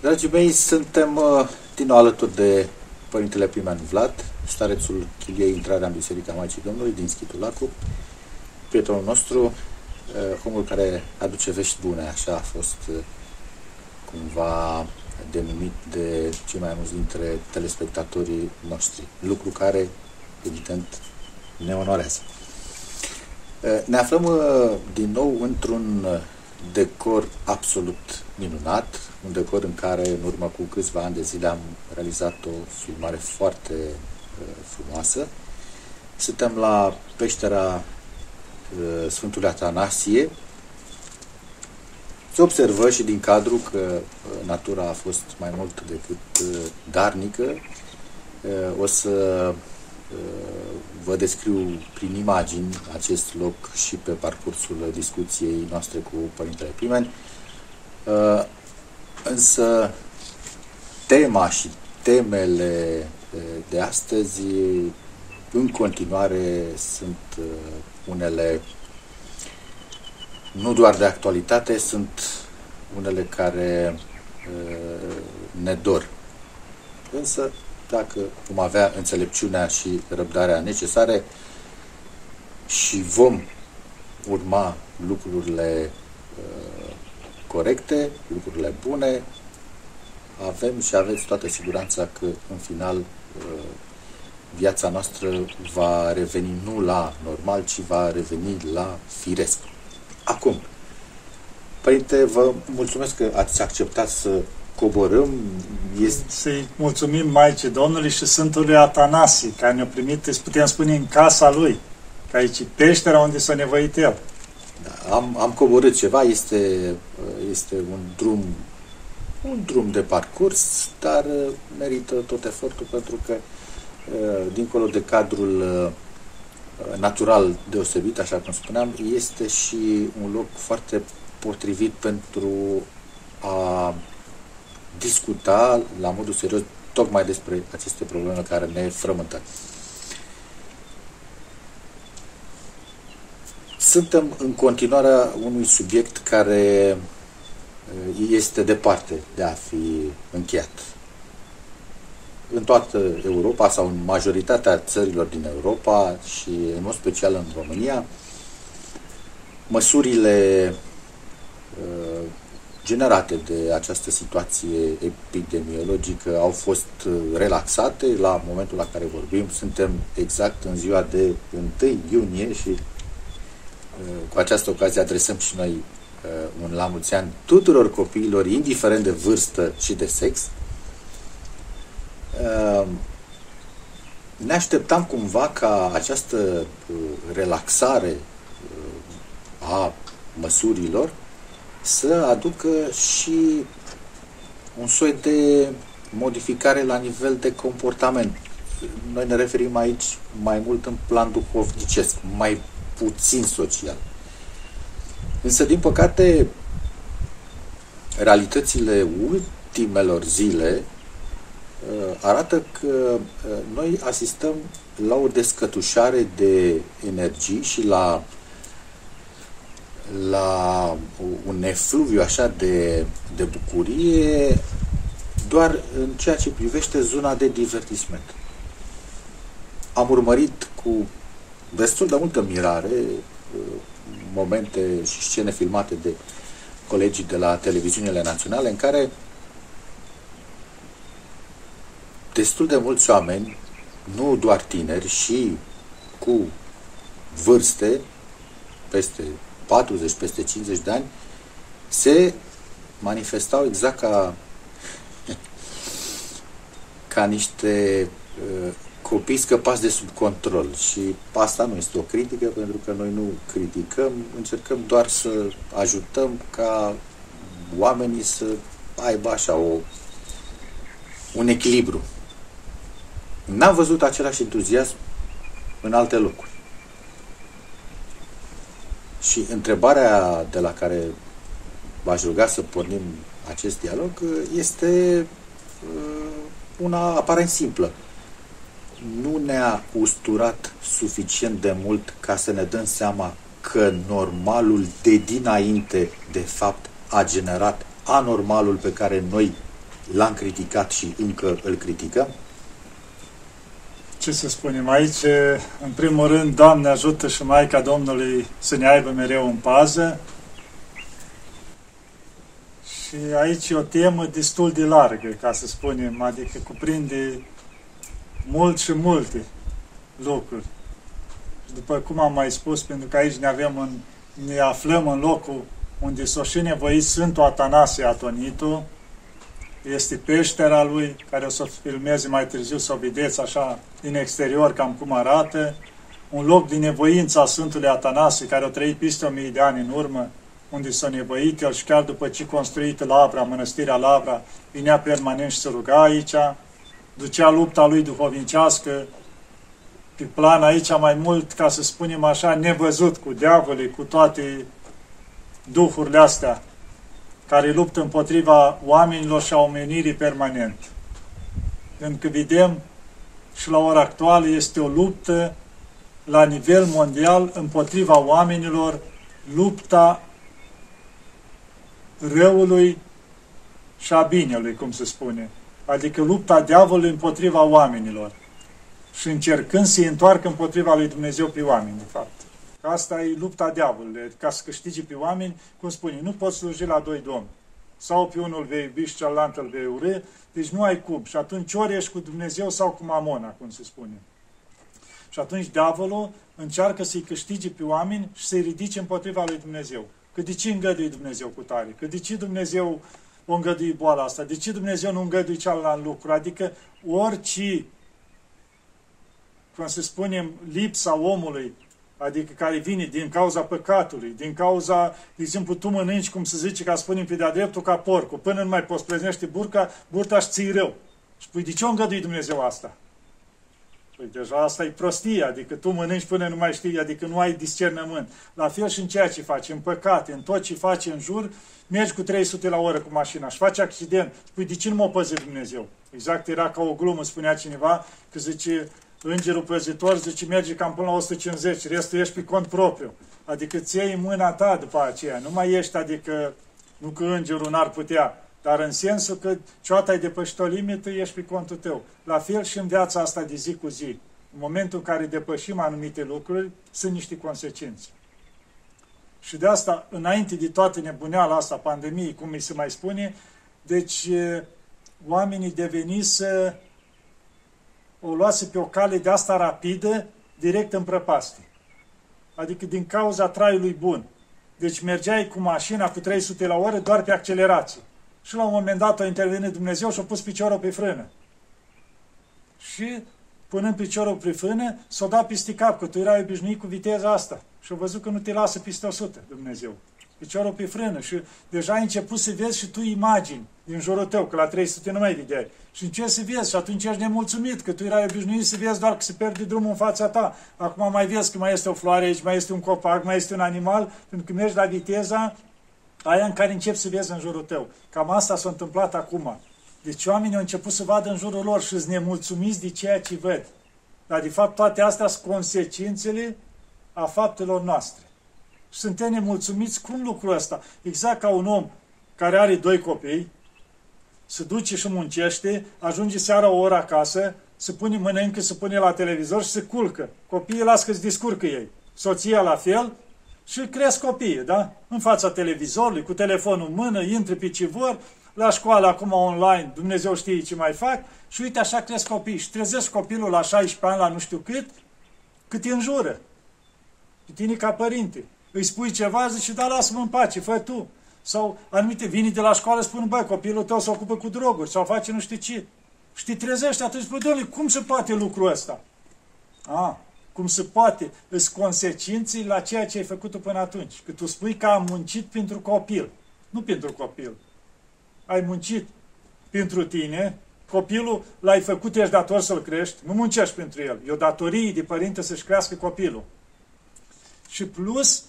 Dragii mei, suntem uh, din nou alături de Părintele Primean Vlad, starețul chiliei intrarea în Biserica Maicii Domnului din Schitul Lacu, prietenul nostru, uh, omul care aduce vești bune, așa a fost uh, cumva denumit de cei mai mulți dintre telespectatorii noștri, lucru care, evident, ne onorează. Ne aflăm din nou într-un decor absolut minunat, un decor în care în urmă cu câțiva ani de zile am realizat o filmare foarte uh, frumoasă. Suntem la peștera uh, Sfântului Atanasie. Se observă și din cadru că uh, natura a fost mai mult decât uh, darnică. Uh, o să uh, vă descriu prin imagini acest loc și pe parcursul discuției noastre cu Părintele Pimen. Uh, însă tema și temele uh, de astăzi în continuare sunt uh, unele nu doar de actualitate, sunt unele care ne dor. Însă dacă vom avea înțelepciunea și răbdarea necesare și vom urma lucrurile uh, corecte, lucrurile bune, avem și aveți toată siguranța că în final uh, viața noastră va reveni nu la normal, ci va reveni la firesc. Acum, Părinte, vă mulțumesc că ați acceptat să coborâm. Este... Să-i mulțumim Maicii Domnului și Sfântului Atanasie, care ne-a primit, îți putem spune, în casa lui, că aici peștera unde s-a nevoit el. Da, am, am coborât ceva, este, este un drum un drum de parcurs, dar merită tot efortul pentru că dincolo de cadrul natural deosebit, așa cum spuneam, este și un loc foarte potrivit pentru a discuta la modul serios tocmai despre aceste probleme care ne frământă. Suntem în continuarea unui subiect care eh, este departe de a fi încheiat. În toată Europa sau în majoritatea țărilor din Europa și în mod special în România, măsurile eh, generate de această situație epidemiologică au fost uh, relaxate la momentul la care vorbim. Suntem exact în ziua de 1 iunie și uh, cu această ocazie adresăm și noi uh, un la mulți ani tuturor copiilor, indiferent de vârstă și de sex. Ne așteptam cumva ca această relaxare a măsurilor să aducă și un soi de modificare la nivel de comportament. Noi ne referim aici mai mult în plan duhovnicesc, mai puțin social. Însă, din păcate, realitățile ultimelor zile uh, arată că uh, noi asistăm la o descătușare de energii și la la un efluviu așa de, de bucurie doar în ceea ce privește zona de divertisment. Am urmărit cu destul de multă mirare uh, momente și scene filmate de colegii de la televiziunile naționale în care destul de mulți oameni, nu doar tineri, și cu vârste peste 40, peste 50 de ani, se manifestau exact ca, ca niște uh, copii scăpați de sub control. Și asta nu este o critică, pentru că noi nu criticăm, încercăm doar să ajutăm ca oamenii să aibă așa o, un echilibru. N-am văzut același entuziasm în alte locuri. Și întrebarea de la care v-aș ruga să pornim acest dialog este uh, una aparent simplă. Nu ne-a usturat suficient de mult ca să ne dăm seama că normalul de dinainte, de fapt, a generat anormalul pe care noi l-am criticat și încă îl critică? Ce să spunem aici, în primul rând, Doamne ajută și Maica Domnului să ne aibă mereu în pază. Și aici e o temă destul de largă, ca să spunem, adică cuprinde mult și multe lucruri. Și după cum am mai spus, pentru că aici ne, avem în, ne aflăm în locul unde s-o și nevoit Sfântul Atanasie Atonitu, este peștera lui, care o să filmeze mai târziu, să o vedeți așa din exterior cam cum arată, un loc din nevoința Sfântului Atanasie, care a trăit peste o mii de ani în urmă, unde s-a nevoit el și chiar după ce construită Lavra, mănăstirea Lavra, vinea permanent și se ruga aici, ducea lupta lui duhovnicească, pe plan aici mai mult, ca să spunem așa, nevăzut cu diavolii, cu toate duhurile astea care luptă împotriva oamenilor și a omenirii permanent. Pentru că vedem și la ora actuală este o luptă la nivel mondial împotriva oamenilor, lupta răului și a binelui, cum se spune. Adică lupta diavolului împotriva oamenilor și încercând să-i întoarcă împotriva lui Dumnezeu pe oameni, de fapt. Asta e lupta diavolului, ca să câștigi pe oameni, cum spune, nu poți sluji la doi domni. Sau pe unul vei iubi și celălalt îl vei urâ, deci nu ai cum. Și atunci ori ești cu Dumnezeu sau cu mamona, cum se spune. Și atunci diavolul încearcă să-i câștige pe oameni și să-i ridice împotriva lui Dumnezeu. Că de ce îngăduie Dumnezeu cu tare? Că de ce Dumnezeu o îngăduie boala asta? De ce Dumnezeu nu îngăduie cealaltă lucru? Adică orice, cum să spunem, lipsa omului adică care vine din cauza păcatului, din cauza, de exemplu, tu mănânci, cum se zice, ca spunem pe de-a dreptul, ca porcul, până nu mai poți pleznește burca, burta și ții rău. Și păi de ce o îngădui Dumnezeu asta? Păi deja asta e prostie, adică tu mănânci până nu mai știi, adică nu ai discernământ. La fel și în ceea ce faci, în păcate, în tot ce faci în jur, mergi cu 300 la oră cu mașina și faci accident. Păi de ce nu mă păzi Dumnezeu? Exact era ca o glumă, spunea cineva, că zice, îngerul păzitor zice, merge cam până la 150, restul ești pe cont propriu. Adică ți iei mâna ta după aceea, nu mai ești, adică, nu că îngerul n-ar putea, dar în sensul că ceata ai depășit o limită, ești pe contul tău. La fel și în viața asta de zi cu zi. În momentul în care depășim anumite lucruri, sunt niște consecințe. Și de asta, înainte de toată nebuneala asta, pandemiei, cum mi se mai spune, deci oamenii deveniseră o luase pe o cale de asta rapidă, direct în prăpastie. Adică din cauza traiului bun. Deci mergeai cu mașina cu 300 la oră doar pe accelerație. Și la un moment dat a intervenit Dumnezeu și a pus piciorul pe frână. Și punând piciorul pe frână, s-a dat peste cap, că tu erai obișnuit cu viteza asta. Și a văzut că nu te lasă peste 100, Dumnezeu piciorul pe frână și deja ai început să vezi și tu imagini din jurul tău, că la 300 nu mai vedeai. Și încerci să vezi și atunci ești nemulțumit, că tu erai obișnuit să vezi doar că se pierde drumul în fața ta. Acum mai vezi că mai este o floare aici, mai este un copac, mai este un animal, pentru că mergi la viteza aia în care începi să vezi în jurul tău. Cam asta s-a întâmplat acum. Deci oamenii au început să vadă în jurul lor și sunt nemulțumiți de ceea ce văd. Dar de fapt toate astea sunt consecințele a faptelor noastre suntem nemulțumiți cum lucrul ăsta. Exact ca un om care are doi copii, se duce și muncește, ajunge seara o oră acasă, se pune mănâncă, se pune la televizor și se culcă. Copiii las că se discurcă ei. Soția la fel și cresc copiii, da? În fața televizorului, cu telefonul în mână, intră pe ce vor, la școală acum online, Dumnezeu știe ce mai fac, și uite așa cresc copiii. Și trezesc copilul la 16 ani, la nu știu cât, cât îi înjură. Pe tine ca părinte îi spui ceva, zice, da, lasă-mă în pace, fă tu. Sau anumite vini de la școală spun, băi, copilul tău se ocupă cu droguri sau face nu știu ce. Și te trezești atunci, bă, doamne, cum se poate lucrul ăsta? A, cum se poate, îs consecinții la ceea ce ai făcut tu până atunci. Că tu spui că am muncit pentru copil, nu pentru copil. Ai muncit pentru tine, copilul l-ai făcut, ești dator să-l crești, nu muncești pentru el. E o datorie de părinte să-și crească copilul. Și plus,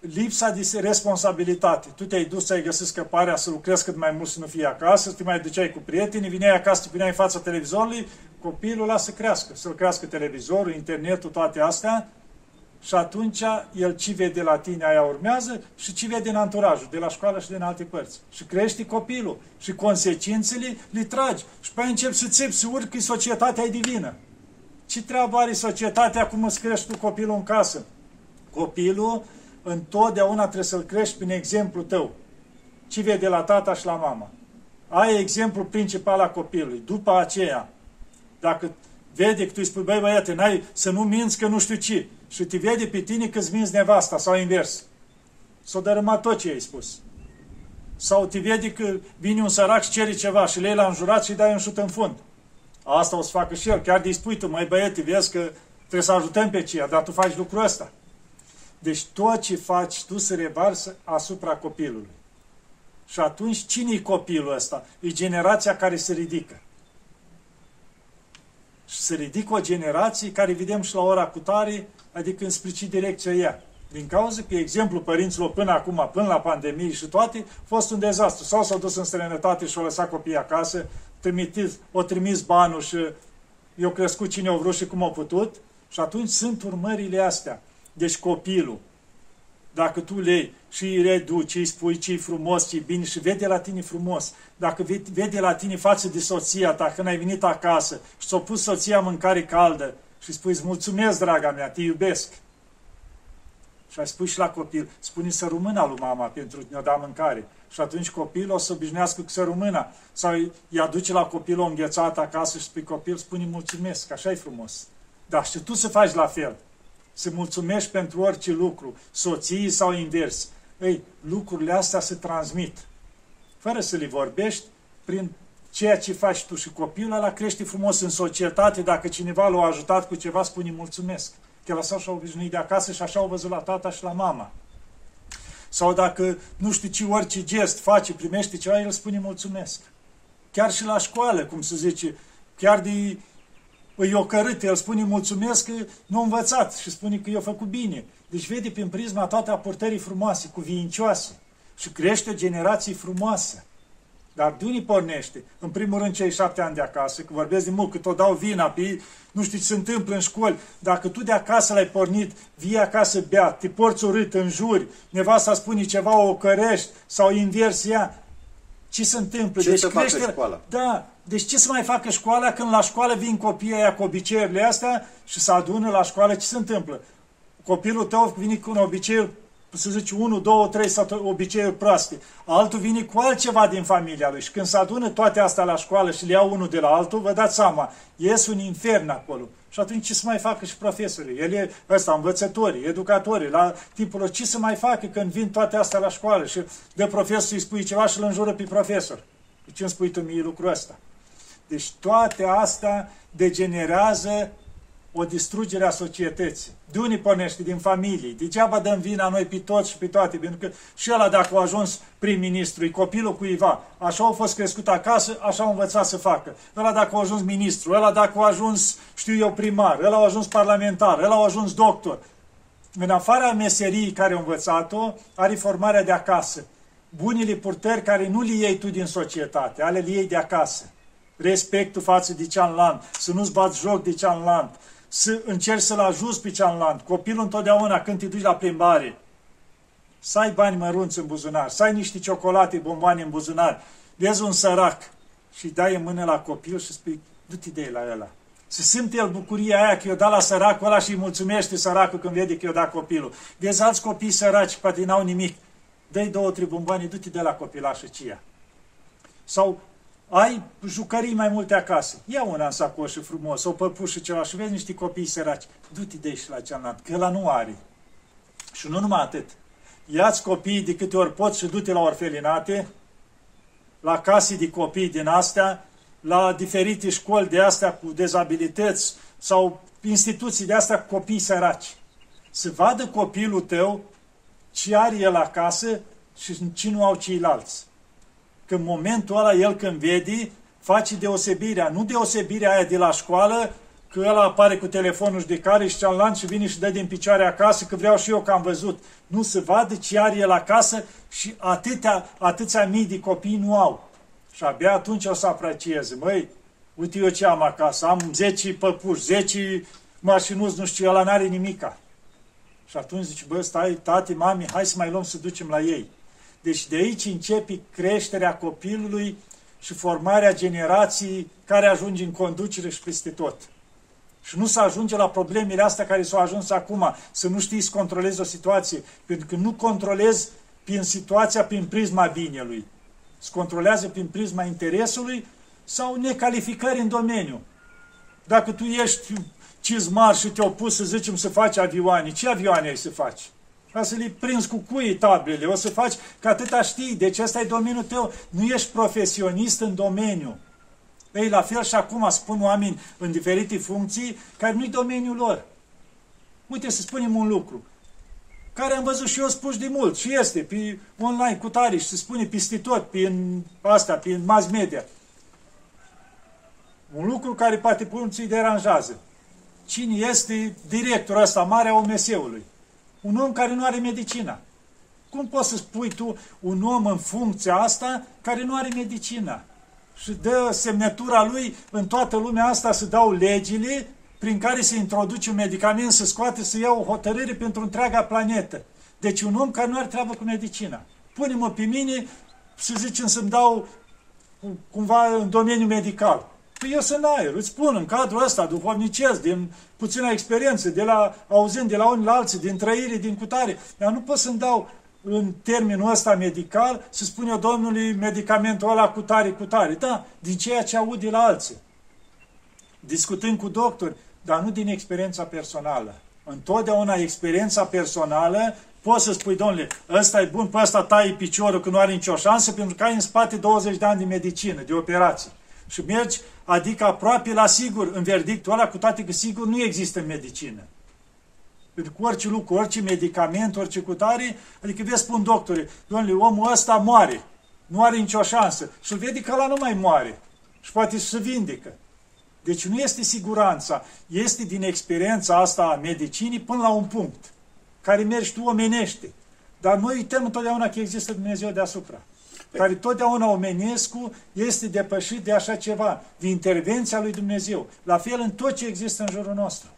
lipsa de responsabilitate. Tu te-ai dus, ai găsit scăparea să lucrezi cât mai mult să nu fii acasă, să te mai duceai cu prietenii, vineai acasă, te puneai în fața televizorului, copilul lasă să crească, să-l crească televizorul, internetul, toate astea, și atunci el ce vede la tine, aia urmează și ce vede în anturajul, de la școală și din alte părți. Și crești copilul și consecințele le tragi. Și pe încep să țipi, să urci, societatea e divină. Ce treabă are societatea cum îți crești tu copilul în casă? Copilul întotdeauna trebuie să-l crești prin exemplu tău. Ce vede la tata și la mama. Ai exemplu principal a copilului. După aceea, dacă vede că tu îi spui, băi băiate, n-ai să nu minți că nu știu ce, și te vede pe tine că îți minți nevasta sau invers. S-o dărâmat tot ce ai spus. Sau te vede că vine un sărac și cere ceva și le la înjurat și îi dai un șut în fund. Asta o să facă și el. Chiar de spui tu, mai băiete, vezi că trebuie să ajutăm pe ceea, dar tu faci lucrul ăsta. Deci tot ce faci tu se revarsă asupra copilului. Și atunci cine e copilul ăsta? E generația care se ridică. Și se ridică o generație care vedem și la ora cu tare, adică în ce direcția ea. Din cauza că exemplu părinților până acum, până la pandemie și toate, a fost un dezastru. Sau s-au dus în străinătate și au lăsat copiii acasă, trimitit, o trimis banul și eu crescut cine au vrut și cum au putut. Și atunci sunt urmările astea. Deci copilul, dacă tu le și îi reduci, îi spui ce frumos, ce bine și vede la tine frumos, dacă vede la tine față de soția ta când ai venit acasă și ți-a pus soția mâncare caldă și spui, îți mulțumesc, draga mea, te iubesc. Și ai spus și la copil, spune să rămână lui mama pentru că ne-o da mâncare. Și atunci copilul o să obișnuiască cu să rămână. Sau îi aduce la copil o înghețată acasă și spui copil, spune mulțumesc, așa e frumos. Dar și tu să faci la fel să mulțumești pentru orice lucru, soții sau invers. Ei, lucrurile astea se transmit. Fără să le vorbești, prin ceea ce faci tu și copilul ăla crește frumos în societate. Dacă cineva l-a ajutat cu ceva, spune mulțumesc. Că lăsat și-au obișnuit de acasă și așa au văzut la tata și la mama. Sau dacă nu știu ce, orice gest face, primește ceva, el spune mulțumesc. Chiar și la școală, cum se zice, chiar de îi ocărât, el spune mulțumesc că nu a învățat și spune că i-a făcut bine. Deci vede prin prisma toate aportării frumoase, cuvincioase și crește o generație frumoasă. Dar de unii pornește? În primul rând cei șapte ani de acasă, că vorbesc de mult, că tot dau vina pe nu știu ce se întâmplă în școli. Dacă tu de acasă l-ai pornit, vii acasă beat, te porți urât în juri, nevasta spune ceva, o cărești sau invers ea, ce se întâmplă? Ce deci să crește... facă școala? Da, deci ce să mai facă școala când la școală vin copiii aia cu obiceiurile astea și se adună la școală? Ce se întâmplă? Copilul tău vine cu un obicei, să zici, 1, 2, 3 sau obiceiuri proaste. Altul vine cu altceva din familia lui și când se adună toate astea la școală și le iau unul de la altul, vă dați seama, ies un infern acolo. Și atunci ce să mai facă și profesorii? El e ăsta, învățătorii, educatorii, la timpul ce să mai facă când vin toate astea la școală și de profesor îi spui ceva și îl înjură pe profesor. De ce îmi spui tu mie lucrul ăsta? Deci toate astea degenerează o distrugere a societății. De unii pornește? Din familie. Degeaba dăm vina noi pe toți și pe toate, pentru că și ăla dacă a ajuns prim-ministru, e copilul cuiva, așa a fost crescut acasă, așa a învățat să facă. Ăla dacă a ajuns ministru, ăla dacă a ajuns, știu eu, primar, ăla a ajuns parlamentar, ăla a ajuns doctor. În afara meseriei care a învățat-o, are formarea de acasă. Bunile purtări care nu le iei tu din societate, ale le iei de acasă respectul față de cealaltă, să nu-ți bați joc de cealaltă, să încerci să-l ajuți pe cealaltă. Copilul întotdeauna când te duci la plimbare, să ai bani mărunți în buzunar, să ai niște ciocolate, bomboane în buzunar, vezi un sărac și dai în mână la copil și spui, du-te de la ăla. Să simte el bucuria aia că i-o dat la săracul ăla și îi mulțumește săracul când vede că i-o dat copilul. Vezi alți copii săraci, poate n-au nimic. Dă-i două, trei bomboane, du-te de la copilașă cia. Sau ai jucării mai multe acasă. Ia una în sacoșă frumos, o păpușă ceva și vezi niște copii săraci. Du-te de și la cealaltă, că la nu are. Și nu numai atât. Ia-ți copiii de câte ori poți și du-te la orfelinate, la case de copii din astea, la diferite școli de astea cu dezabilități sau instituții de astea cu copii săraci. Să vadă copilul tău ce are el acasă și ce nu au ceilalți că în momentul ăla el când vede, face deosebirea. Nu deosebirea aia de la școală, că ăla apare cu telefonul de care și cealaltă și vine și dă din picioare acasă, că vreau și eu că am văzut. Nu se vadă ce are el acasă și atâtea, atâția mii de copii nu au. Și abia atunci o să aprecieze. Măi, uite eu ce am acasă, am 10 păpuși, 10 mașinuți, nu știu, ăla n-are nimica. Și atunci zice, bă, stai, tati, mami, hai să mai luăm să ducem la ei. Deci de aici începe creșterea copilului și formarea generației care ajunge în conducere și peste tot. Și nu să ajunge la problemele astea care s-au ajuns acum, să nu știi să controlezi o situație, pentru că nu controlezi prin situația, prin prisma binelui. Se controlează prin prisma interesului sau necalificări în domeniu. Dacă tu ești cizmar și te-au pus, să zicem, să faci avioane, ce avioane ai să faci? Ca să le prinzi cu cuii tablele, o să faci că atâta știi, deci ăsta e domeniul tău, nu ești profesionist în domeniu. Ei, la fel și acum spun oameni în diferite funcții care nu-i domeniul lor. Uite să spunem un lucru care am văzut și eu spus de mult și este pe online cu tare și se spune peste tot, prin asta, prin mass media. Un lucru care poate pe unții deranjează. Cine este directorul ăsta mare a OMS-ului? Un om care nu are medicina. Cum poți să spui tu un om în funcția asta care nu are medicina? Și dă semnătura lui în toată lumea asta să dau legile prin care se introduce un medicament, să scoate, să ia o hotărâre pentru întreaga planetă. Deci un om care nu are treabă cu medicina. Pune-mă pe mine, să zicem, să-mi dau cumva în domeniul medical. Păi eu sunt aer, îți spun, în cadrul ăsta duhovnicesc, din puțină experiență, de la auzind de la unii la alții, din trăire, din cutare, dar nu pot să-mi dau în termenul ăsta medical să spun eu Domnului medicamentul ăla cu tare, cu tare. Da, din ceea ce aud de la alții. Discutând cu doctori, dar nu din experiența personală. Întotdeauna experiența personală poți să spui, domnule, ăsta e bun, pe ăsta tai piciorul că nu are nicio șansă, pentru că ai în spate 20 de ani de medicină, de operații. Și mergi, adică aproape la sigur, în verdictul ăla, cu toate că sigur nu există medicină. Pentru că orice lucru, orice medicament, orice cutare, adică vezi, spun doctorii, domnule, omul ăsta moare, nu are nicio șansă. Și îl vede că ăla nu mai moare. Și poate să se vindecă. Deci nu este siguranța, este din experiența asta a medicinii până la un punct, care mergi tu omenește. Dar noi uităm întotdeauna că există Dumnezeu deasupra. Păi. Care totdeauna omenescul este depășit de așa ceva, de intervenția lui Dumnezeu. La fel în tot ce există în jurul nostru.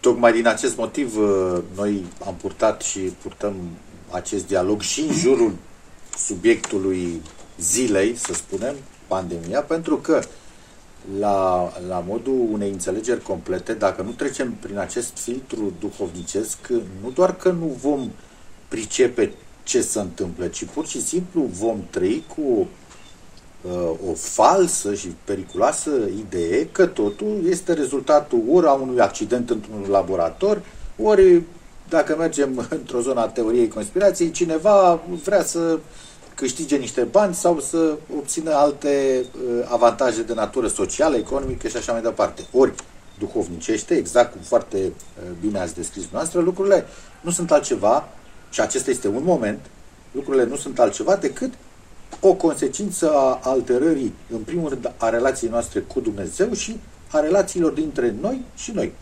Tocmai din acest motiv uh, noi am purtat și purtăm acest dialog și în jurul subiectului zilei, să spunem, pandemia, pentru că la, la modul unei înțelegeri complete, dacă nu trecem prin acest filtru duhovnicesc, nu doar că nu vom pricepe ce se întâmplă, ci pur și simplu vom trăi cu uh, o falsă și periculoasă idee că totul este rezultatul ori a unui accident într-un laborator, ori dacă mergem într-o zonă a teoriei conspirației, cineva vrea să câștige niște bani sau să obțină alte uh, avantaje de natură socială, economică și așa mai departe. Ori, duhovnicește, exact cum foarte uh, bine ați descris noastră, lucrurile nu sunt altceva, și acesta este un moment, lucrurile nu sunt altceva decât o consecință a alterării, în primul rând, a relației noastre cu Dumnezeu și a relațiilor dintre noi și noi.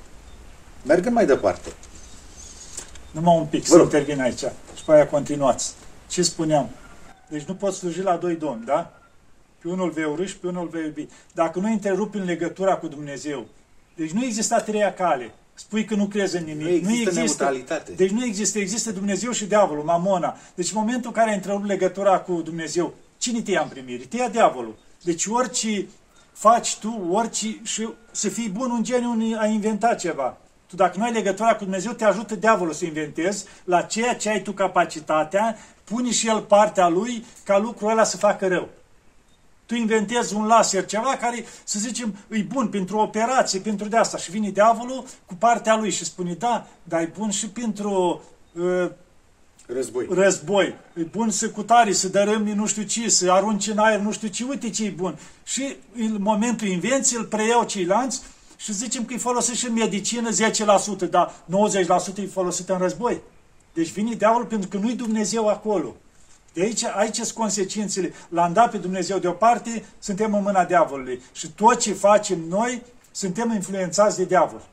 Mergând mai departe. Numai un pic Vă să intervin aici și pe aia continuați. Ce spuneam? Deci nu poți sluji la doi domni, da? Pe unul vei urâ și pe unul vei iubi. Dacă nu întrerupi în legătura cu Dumnezeu, deci nu există a treia cale. Spui că nu crezi în nimic. Nu există, nu există neutralitate. Deci nu există. Există Dumnezeu și diavolul, mamona. Deci în momentul în care ai întrerupt legătura cu Dumnezeu, cine te ia în primire? Te ia diavolul. Deci orice faci tu, orice, și să fii bun un geniu a inventat ceva. Tu dacă nu ai legătura cu Dumnezeu, te ajută diavolul să inventezi la ceea ce ai tu capacitatea, pune și el partea lui ca lucrul ăla să facă rău. Tu inventezi un laser, ceva care, să zicem, e bun pentru o operație, pentru de asta. Și vine diavolul cu partea lui și spune, da, dar e bun și pentru uh, război. război. E bun să cutare, să dărâmi nu știu ce, să arunci în aer nu știu ce, uite ce e bun. Și în momentul invenției îl preiau ceilalți și zicem că e folosit și în medicină 10%, dar 90% e folosit în război. Deci vine diavolul pentru că nu-i Dumnezeu acolo. De aici, aici sunt consecințele. L-am dat pe Dumnezeu deoparte, suntem în mâna diavolului. Și tot ce facem noi, suntem influențați de diavol.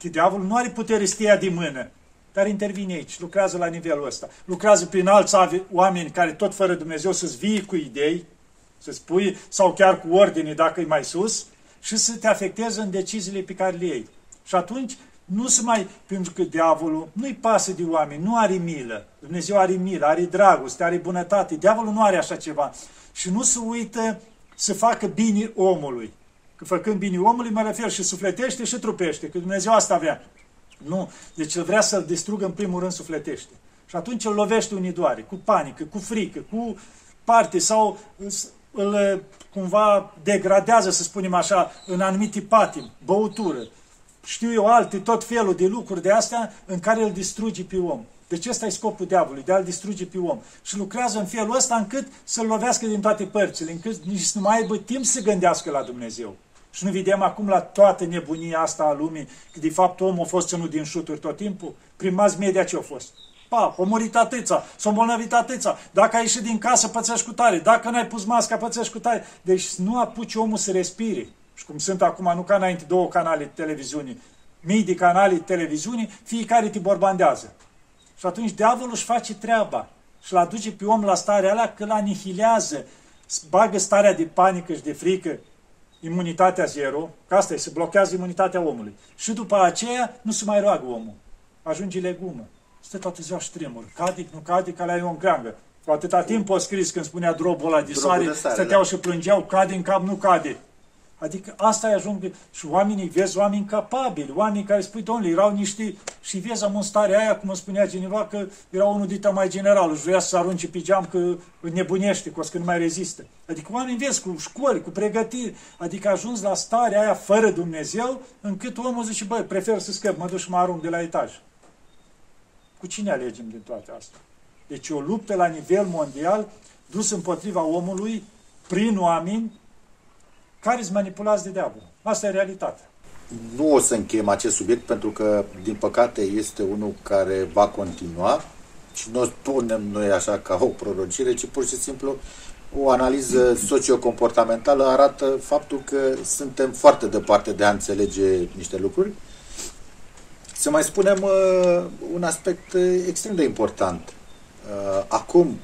Că diavolul nu are putere să de mână, dar intervine aici, lucrează la nivelul ăsta. Lucrează prin alți oameni care tot fără Dumnezeu să-ți vie cu idei, să spui, sau chiar cu ordine dacă e mai sus, și să te afecteze în deciziile pe care le iei. Și atunci nu se mai, pentru că diavolul nu-i pasă de oameni, nu are milă. Dumnezeu are milă, are dragoste, are bunătate. Diavolul nu are așa ceva. Și nu se uită să facă bine omului. Că făcând bine omului, mă refer și sufletește și trupește, că Dumnezeu asta vrea. Nu. Deci el vrea să-l distrugă în primul rând sufletește. Și atunci îl lovește unii doare, cu panică, cu frică, cu parte sau îl cumva degradează, să spunem așa, în anumite patim, băutură, știu eu alte, tot felul de lucruri de astea în care îl distruge pe om. Deci ăsta e scopul diavolului, de a-l distruge pe om. Și lucrează în felul ăsta încât să-l lovească din toate părțile, încât nici să nu mai aibă timp să gândească la Dumnezeu. Și nu vedem acum la toată nebunia asta a lumii, că de fapt omul a fost ținut din șuturi tot timpul? Prin mass media ce a fost? Pa, o murit atâța, s-a îmbolnăvit atâța, dacă ai ieșit din casă pățești cu tare, dacă n-ai pus masca pățești cu tare. Deci nu apuci omul să respire. Și cum sunt acum, nu ca înainte, două canale de televiziune, mii de canale de televiziune, fiecare te borbandează. Și atunci diavolul își face treaba și îl aduce pe om la starea alea că îl anihilează, bagă starea de panică și de frică, imunitatea zero, că asta e, se blochează imunitatea omului. Și după aceea nu se mai roagă omul. Ajunge legumă. Stă toată ziua și tremur. Cade, nu cade, ca la o greangă. Cu atâta timp o scris când spunea drobul ăla de soare, stăteau da. și plângeau, cade în cap, nu cade. Adică asta e ajung și oamenii, vezi oameni capabili, oameni care spui, domnule, erau niște, și vezi am în starea aia, cum îmi spunea cineva, că era unul dintre mai general, își vrea să arunce pe geam că nebunește, că o să nu mai rezistă. Adică oameni vezi cu școli, cu pregătiri, adică ajuns la starea aia fără Dumnezeu, încât omul zice, băi, prefer să scăp, mă duc și mă arunc de la etaj. Cu cine alegem din toate astea? Deci o luptă la nivel mondial dus împotriva omului prin oameni care sunt manipulați de diavol. Asta e realitatea. Nu o să încheiem acest subiect pentru că, din păcate, este unul care va continua și nu o spunem noi așa ca o prorocire, ci pur și simplu o analiză sociocomportamentală arată faptul că suntem foarte departe de a înțelege niște lucruri. Să mai spunem uh, un aspect extrem de important. Uh, acum,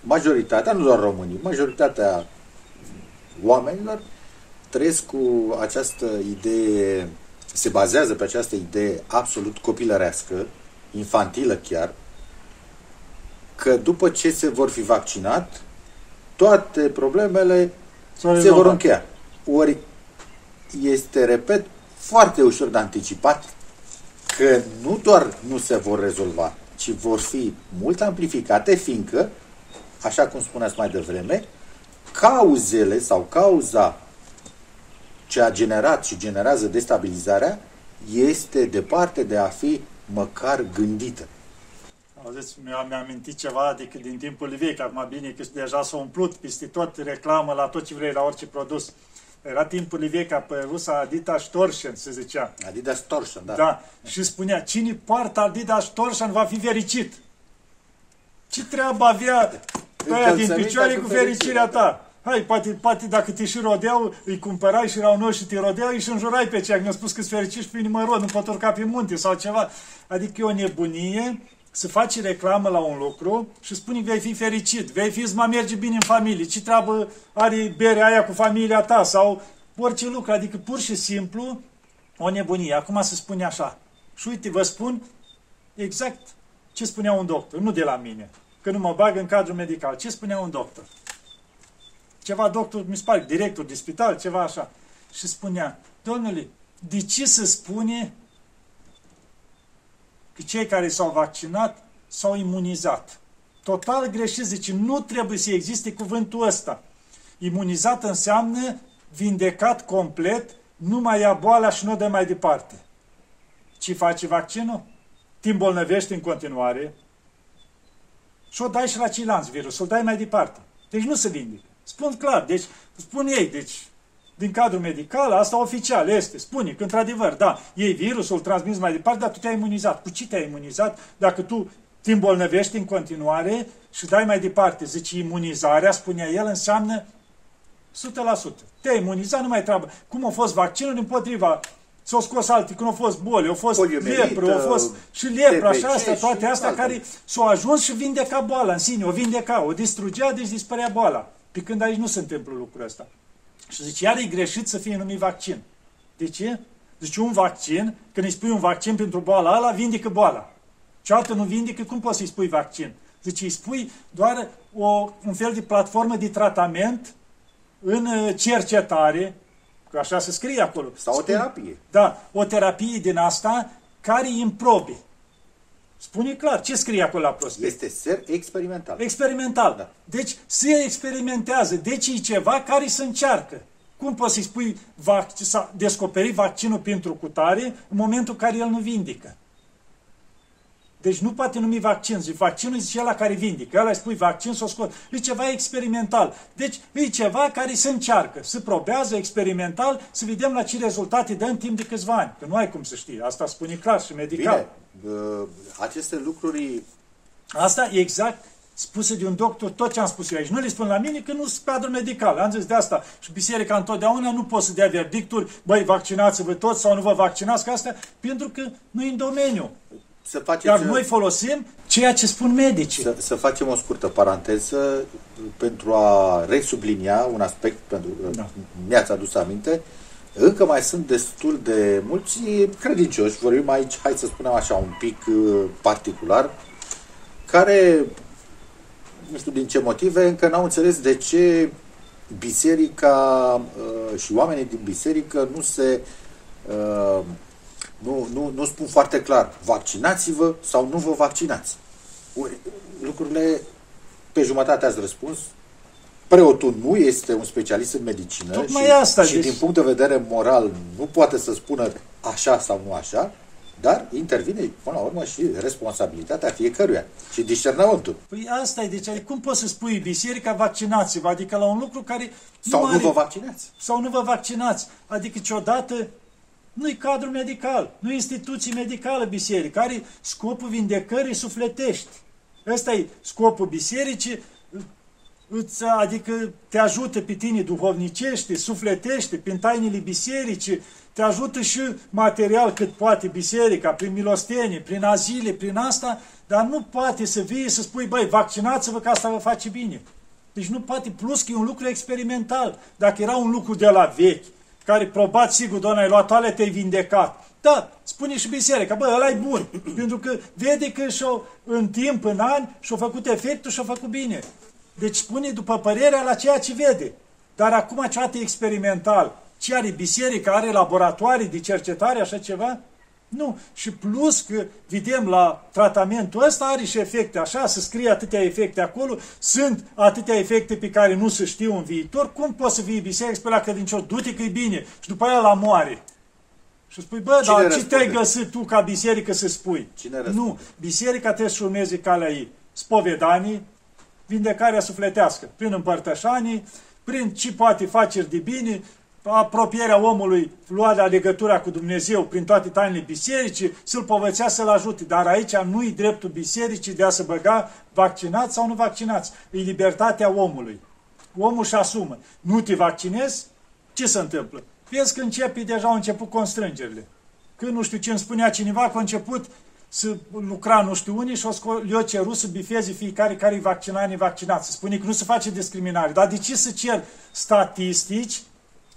majoritatea, nu doar românii, majoritatea oamenilor trăiesc cu această idee, se bazează pe această idee absolut copilărească, infantilă chiar, că după ce se vor fi vaccinat, toate problemele Sorry, se vor încheia. Ori este, repet, foarte ușor de anticipat că nu doar nu se vor rezolva, ci vor fi mult amplificate, fiindcă, așa cum spuneați mai devreme, cauzele sau cauza ce a generat și generează destabilizarea este departe de a fi măcar gândită. Auziți, mi-am amintit ceva adică din timpul vechi, acum bine că deja s-a umplut peste tot reclamă la tot ce vrei, la orice produs. Era timpul vechi, a apărut Adidas Torsion, se zicea. Adidas Torsion, da. Da, și spunea, cine poartă Adidas Torsion va fi fericit. Ce treabă avea ăia din picioare cu fericirea ta? Hai, poate, poate dacă te și rodeau, îi cumpărai și erau noi și te rodeau și înjurai pe cea. Mi-a spus că-ți fericiți pe inimă rod, nu pot urca pe munte sau ceva. Adică e o nebunie să faci reclamă la un lucru și spune vei fi fericit, vei fi, îți merge bine în familie, ce treabă are berea aia cu familia ta sau orice lucru. Adică pur și simplu o nebunie. Acum se spune așa. Și uite, vă spun exact ce spunea un doctor, nu de la mine, că nu mă bag în cadrul medical. Ce spunea un doctor? Ceva doctor, mi se pare, director de spital, ceva așa. Și spunea, domnule, de ce se spune că cei care s-au vaccinat s-au imunizat? Total greșit, zice, nu trebuie să existe cuvântul ăsta. Imunizat înseamnă vindecat complet, nu mai ia boala și nu o dă mai departe. Ce face vaccinul? Te îmbolnăvești în continuare și o dai și la ceilalți virus, o dai mai departe. Deci nu se vindecă. Spun clar, deci spun ei, deci din cadrul medical, asta oficial este, spune că într-adevăr, da, ei virusul transmis mai departe, dar tu te-ai imunizat. Cu ce te-ai imunizat dacă tu te îmbolnăvești în continuare și dai mai departe? Zice, imunizarea, spunea el, înseamnă 100%. Te-ai imunizat, nu mai treabă. Cum a fost vaccinul împotriva S-au scos alte, când au fost boli, au fost lepră, au fost și lepră, așa, astea, toate astea care s-au ajuns și vindeca boala în sine, o vindeca, o distrugea, deci dispărea boala. Pe când aici nu se întâmplă lucrul ăsta. Și zice, iar e greșit să fie numit vaccin. De ce? Deci un vaccin, când îi spui un vaccin pentru boala ala, vindică boala. Cealaltă nu vindică, cum poți să-i spui vaccin? Deci îi spui doar o, un fel de platformă de tratament în uh, cercetare, că așa se scrie acolo. Sau o terapie. Da, o terapie din asta care îi improbe. Spune clar, ce scrie acolo la prospect? Este ser experimental. Experimental. Da. Deci se experimentează. Deci e ceva care se încearcă. Cum poți să-i spui vac- să descoperi vaccinul pentru cutare în momentul în care el nu vindică? Deci nu poate numi vaccin. Zice, vaccinul zice ăla care vindică. Ăla îi spui vaccin, să o scot. E ceva experimental. Deci e ceva care se încearcă, se probează experimental, să vedem la ce rezultate dă în timp de câțiva ani. Că nu ai cum să știi. Asta spune clar și medical. Bine, uh, aceste lucruri Asta e exact spuse de un doctor, tot ce am spus eu aici. Nu le spun la mine că nu sunt cadru medical. Am zis de asta. Și biserica întotdeauna nu poate să dea verdicturi, băi, vaccinați-vă toți sau nu vă vaccinați, că asta, pentru că nu e în domeniu. să faceți... Iar noi folosim ceea ce spun medicii. Să, să facem o scurtă paranteză pentru a resublinia un aspect, pentru că Da. mi-ați adus aminte. Încă mai sunt destul de mulți credincioși, vorbim aici, hai să spunem așa, un pic uh, particular, care, nu știu din ce motive, încă n-au înțeles de ce biserica uh, și oamenii din biserică nu se uh, nu, nu, nu spun foarte clar, vaccinați-vă sau nu vă vaccinați. Ori, lucrurile pe jumătate ați răspuns. Preotul nu este un specialist în medicină Tocmai și, asta, și deci- din punct de vedere moral nu poate să spună așa sau nu așa, dar intervine până la urmă și responsabilitatea fiecăruia și discernământul. Păi asta e, deci cum poți să spui biserica vaccinați-vă, adică la un lucru care Sau nu are, vă vaccinați. sau nu vă vaccinați. Adică ciodată nu-i cadru medical, nu instituții medicală biserică, are scopul vindecării sufletești. Ăsta e scopul bisericii, îți, adică te ajută pe tine duhovnicește, sufletește, prin tainele bisericii, te ajută și material cât poate biserica, prin milostenie, prin azile, prin asta, dar nu poate să vii să spui, băi, vaccinați-vă că asta vă face bine. Deci nu poate, plus că e un lucru experimental. Dacă era un lucru de la vechi, care probat sigur, doamne, ai luat toale, te-ai vindecat. Da, spune și biserica, bă, ăla e bun, pentru că vede că și-o, în timp, în ani, și-a făcut efectul și-a făcut bine. Deci spune după părerea la ceea ce vede. Dar acum ceată experimental. Ce are biserica? Are laboratoare de cercetare, așa ceva? Nu. Și plus că vedem la tratamentul ăsta are și efecte așa, să scrie atâtea efecte acolo, sunt atâtea efecte pe care nu se știu în viitor, cum poți să vii biserică spune la credincios, du-te că e bine și după aia la moare. Și spui, bă, Cine dar ce răspunde? te-ai găsit tu ca biserică să spui? Cine răspunde? Nu, biserica trebuie să urmeze calea ei. Spovedanii, vindecarea sufletească, prin împărtășanii, prin ce poate face de bine, apropierea omului, luarea legătura cu Dumnezeu prin toate tainele bisericii, să-l povățea să-l ajute. Dar aici nu-i dreptul bisericii de a se băga vaccinați sau nu vaccinați. E libertatea omului. Omul și asumă. Nu te vaccinezi? Ce se întâmplă? Vezi că începe, deja au început constrângerile. Când nu știu ce îmi spunea cineva, că a început să lucra nu știu unii și o sco- le-o cerut să bifeze fiecare care e vaccinat, nevaccinat. Să spune că nu se face discriminare. Dar de ce să cer statistici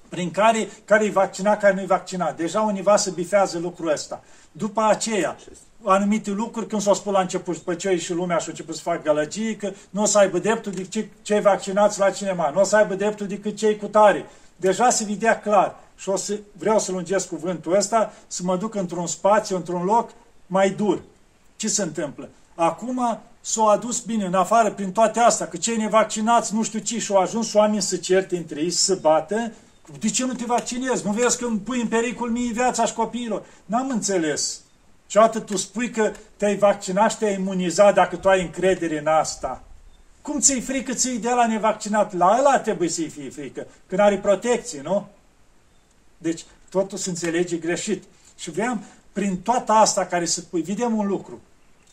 prin care, care e vaccinat, care nu e vaccinat? Deja univa să bifează lucrul ăsta. După aceea, anumite lucruri, când s-au spus la început, după ce și lumea și-a început să facă gălăgie, că nu o să aibă dreptul decât cei, cei vaccinați la cinema, nu o să aibă dreptul decât cei cu tare. Deja se vedea clar. Și o să, vreau să lungesc cuvântul ăsta, să mă duc într-un spațiu, într-un loc mai dur. Ce se întâmplă? Acum s-au adus bine în afară prin toate astea, că cei nevaccinați nu știu ce și au ajuns oameni să certe între ei, să se bată. De ce nu te vaccinezi? Nu vezi că îmi pui în pericol mie viața și copiilor? N-am înțeles. Și atât tu spui că te-ai vaccinat și te-ai imunizat dacă tu ai încredere în asta. Cum ți-i frică ți de la nevaccinat? La ăla trebuie să-i fie frică, când are protecție, nu? Deci, totul se înțelege greșit. Și vreau, prin toată asta care se pui, vedem un lucru.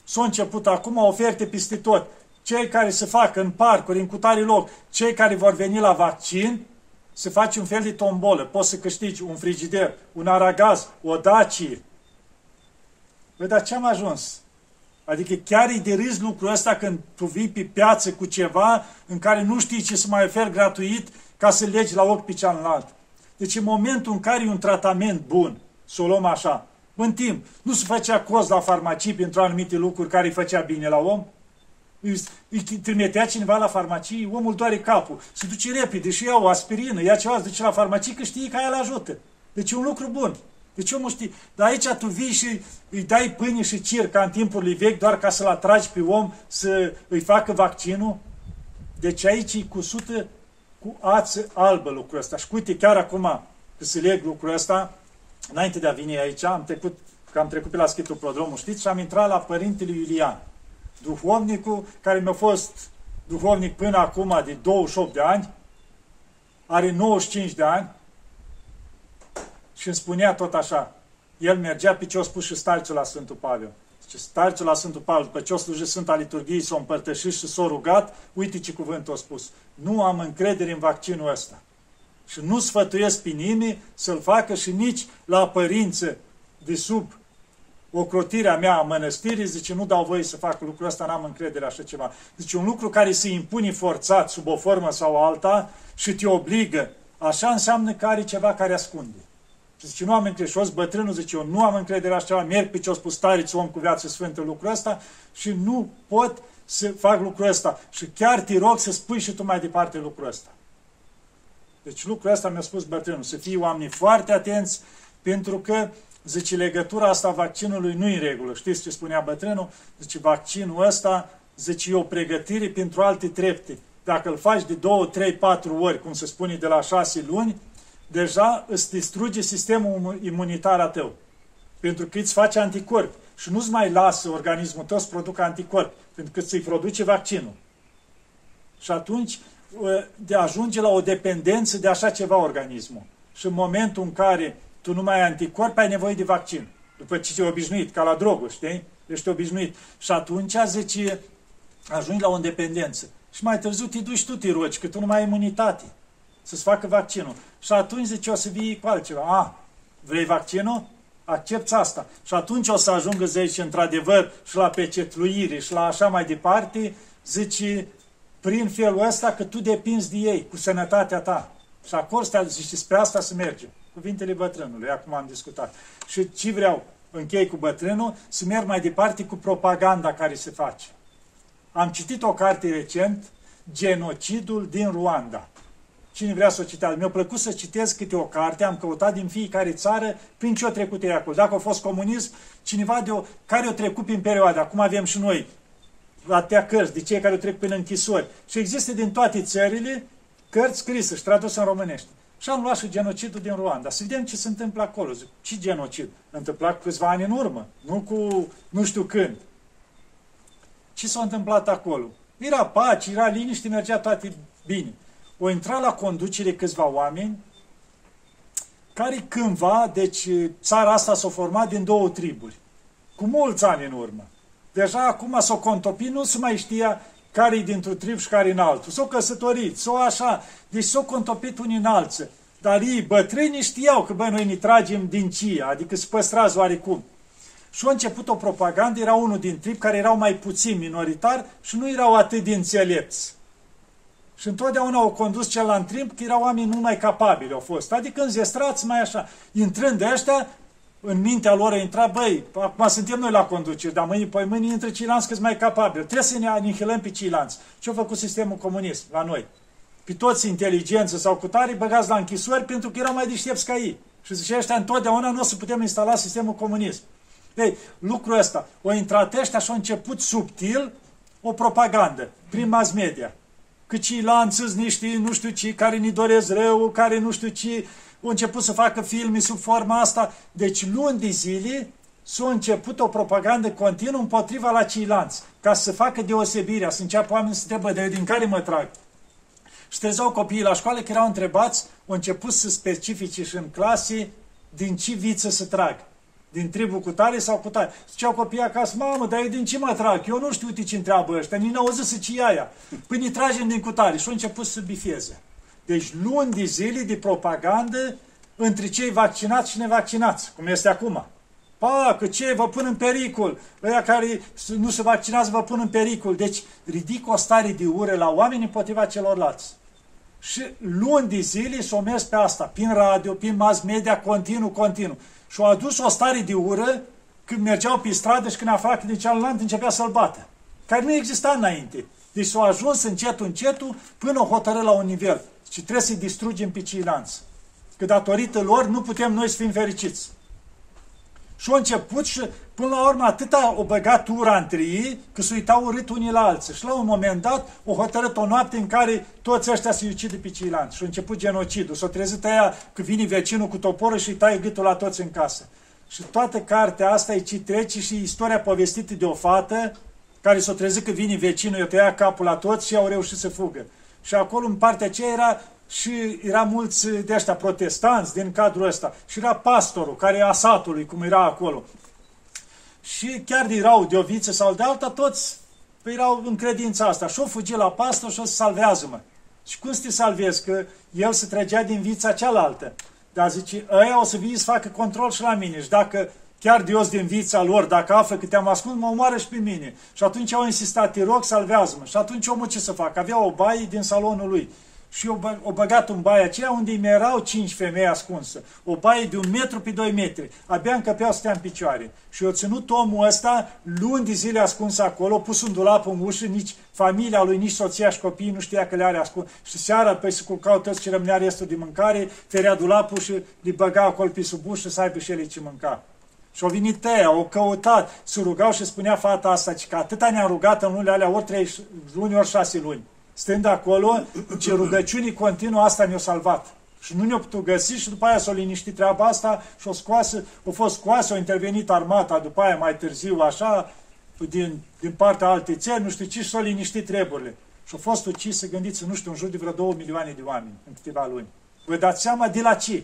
S-au început acum oferte peste tot. Cei care se fac în parcuri, în cutare loc, cei care vor veni la vaccin, se face un fel de tombolă. Poți să câștigi un frigider, un aragaz, o dacie. Păi, dar ce am ajuns? Adică chiar e de râs lucrul ăsta când tu vii pe piață cu ceva în care nu știi ce să mai oferi gratuit ca să legi la ochi pe cealaltă. Deci în momentul în care e un tratament bun, să o luăm așa. În timp, nu se făcea cost la farmacii pentru anumite lucruri care îi făcea bine la om? Îi trimitea cineva la farmacie, omul doare capul, se duce repede și ia o aspirină, ia ceva, se duce la farmacie că știe că aia îl ajută. Deci e un lucru bun. Deci omul știe. Dar aici tu vii și îi dai pâine și cir ca în timpurile vechi doar ca să-l atragi pe om să îi facă vaccinul. Deci aici e cusută cu ață albă lucrul ăsta. Și uite, chiar acum că se leg lucrul ăsta, înainte de a veni aici, am trecut, că am trecut pe la Schitul Prodromul, știți, și am intrat la Părintele Iulian, duhovnicul care mi-a fost duhovnic până acum de 28 de ani, are 95 de ani și îmi spunea tot așa, el mergea pe ce a spus și starcul la Sfântul Pavel. Zice, starcul la Sfântul Pavel, după ce a slujit Sfânta Liturghie, s-a împărtășit și s-a rugat, uite ce cuvânt a spus. Nu am încredere în vaccinul ăsta. Și nu sfătuiesc pe nimeni să-l facă și nici la părință de sub ocrotirea mea a mănăstirii, zice, nu dau voie să fac lucrul ăsta, n-am încredere așa ceva. Zice, un lucru care se impune forțat sub o formă sau alta și te obligă, așa înseamnă că are ceva care ascunde. Și zice, nu am încredere. Și bătrânul zice, eu nu am încredere așa ceva, merg pe ce-o spus stariți om cu viață sfântă lucrul ăsta și nu pot să fac lucrul ăsta. Și chiar te rog să spui și tu mai departe lucrul ăsta. Deci lucrul ăsta mi-a spus bătrânul, să fie oamenii foarte atenți, pentru că, zice, legătura asta vaccinului nu e în regulă. Știți ce spunea bătrânul? Zice, vaccinul ăsta, zice, e o pregătire pentru alte trepte. Dacă îl faci de două, trei, patru ori, cum se spune de la șase luni, deja îți distruge sistemul imunitar a tău. Pentru că îți face anticorpi și nu-ți mai lasă organismul tău să producă anticorpi, pentru că ți-i produce vaccinul. Și atunci ă, de a ajunge la o dependență de așa ceva organismul. Și în momentul în care tu nu mai ai anticorpi, ai nevoie de vaccin. După ce te-ai obișnuit, ca la droguri, știi? Ești obișnuit. Și atunci, zice, ajungi la o dependență. Și mai târziu te duci tu, te rogi, că tu nu mai ai imunitate să-ți facă vaccinul. Și atunci zice, o să vii cu altceva. A, vrei vaccinul? Accepți asta. Și atunci o să ajungă, zice, într-adevăr, și la pecetluire și la așa mai departe, zice, prin felul ăsta că tu depinzi de ei, cu sănătatea ta. Și acolo stai, zice, spre asta să mergem. Cuvintele bătrânului, acum am discutat. Și ce vreau, închei cu bătrânul, să merg mai departe cu propaganda care se face. Am citit o carte recent, Genocidul din Ruanda. Cine vrea să o citească. Mi-a plăcut să citesc câte o carte, am căutat din fiecare țară prin ce o trecut ei acolo. Dacă a fost comunism, cineva de o, care o trecut prin perioada, acum avem și noi, atâtea cărți, de cei care o trec prin închisori. Și există din toate țările cărți scrise și traduse în românește. Și am luat și genocidul din Ruanda. Să vedem ce se întâmplă acolo. Zic, ce genocid? Întâmplat câțiva ani în urmă, nu cu nu știu când. Ce s-a întâmplat acolo? Era pace, era liniște, mergea toate bine au intrat la conducere câțiva oameni care cândva, deci țara asta s-a format din două triburi, cu mulți ani în urmă. Deja acum s-o contopit, nu se mai știa care e dintr-o trib și care în altul. S-o căsătorit, s-o așa, deci s-o contopit unii în alții. Dar ei, bătrânii, știau că, băi, noi ne tragem din cia, adică se păstrați oarecum. Și a început o propagandă, era unul din trib care erau mai puțin minoritar și nu erau atât de înțelepți. Și întotdeauna au condus celălalt timp că erau oameni nu mai capabili, au fost. Adică înzestrați mai așa. Intrând de ăștia, în mintea lor a intrat, băi, acum suntem noi la conducere, dar mâine, păi mâine intră ceilalți câți mai capabili. Trebuie să ne anihilăm pe ceilalți. Ce-a făcut sistemul comunist la noi? Pe toți inteligență sau cu tare băgați la închisori pentru că erau mai deștepți ca ei. Și zice ăștia întotdeauna nu o să putem instala sistemul comunism. Ei, lucrul ăsta, o intrat ăștia și a început subtil o propagandă prin mass media că ceilalți niște nu știu ce, care ne doresc rău, care nu știu ce, au început să facă filme sub forma asta. Deci luni de zile s-a început o propagandă continuă împotriva la ceilalți, ca să facă deosebirea, să înceapă oamenii să te de din care mă trag. Și trezeau copiii la școală că erau întrebați, au început să specifice și în clase din ce viță să trag din tribul cu tare sau cu tare. Ziceau copiii acasă, mamă, dar eu din ce mă trag? Eu nu știu uite ce întreabă ăștia, nici n-au zis ce aia. Păi ne tragem din cutare și au început să bifeze. Deci luni de zile de propagandă între cei vaccinați și nevaccinați, cum este acum. Pa, că ce, vă pun în pericol. Ăia care nu se vaccinează vă pun în pericol. Deci ridic o stare de ură la oameni împotriva celorlalți. Și luni de zile s-o mers pe asta, prin radio, prin mass media, continuu, continuu. Și au adus o stare de ură când mergeau pe stradă și când afla că de cealaltă începea să-l bată. Care nu exista înainte. Deci s-au ajuns încetul, încetul, până o hotărâ la un nivel. Și trebuie să-i distrugem pe ceilalți. Că datorită lor nu putem noi să fim fericiți. Și au început și până la urmă atâta o băgat ura între ei că se uitau urât unii la alții. Și la un moment dat o hotărât o noapte în care toți ăștia se ucide pe ceilalți. Și a început genocidul. S-a trezit aia că vine vecinul cu toporul și îi taie gâtul la toți în casă. Și toată cartea asta e ce trece și istoria povestită de o fată care s-a trezit că vine vecinul, i-a tăiat capul la toți și au reușit să fugă. Și acolo în partea aceea era și era mulți de ăștia protestanți din cadrul ăsta. Și era pastorul, care era satului, cum era acolo. Și chiar erau de o viță sau de alta, toți erau în credința asta. Și-o fugi la pastor și o să salvează-mă. Și cum să te salvezi? Că el se trăgea din vița cealaltă. Dar zice, ăia o să vii să facă control și la mine. Și dacă chiar Dios din vița lor, dacă află că te-am ascuns, mă omoară și pe mine. Și atunci au insistat, te rog, salvează-mă. Și atunci omul ce să facă? Avea o baie din salonul lui și o, o băgat în baia aceea unde îmi erau cinci femei ascunse. O baie de un metru pe doi metri. Abia încăpeau să stea în picioare. Și o ținut omul ăsta luni de zile ascuns acolo, pus un dulap în ușă, nici familia lui, nici soția și copiii nu știa că le are ascuns. Și seara, pe se culcau toți ce rămânea restul de mâncare, ferea dulapul și le băga acolo pe sub ușă să aibă și ele ce mânca. Și au venit tăia, au căutat, se rugau și spunea fata asta, că atâta ne-a rugat în lunile alea ori trei luni, ori șase luni stând acolo, ce rugăciunii continuă, asta ne-a salvat. Și nu ne-a putut găsi și după aia s-a liniștit treaba asta și a scoasă, a fost scoasă, a intervenit armata după aia mai târziu, așa, din, din partea alte țări, nu știu ce, și s-au liniștit treburile. Și a fost ucis, gândiți, nu știu, în jur de vreo două milioane de oameni în câteva luni. Vă dați seama de la ce?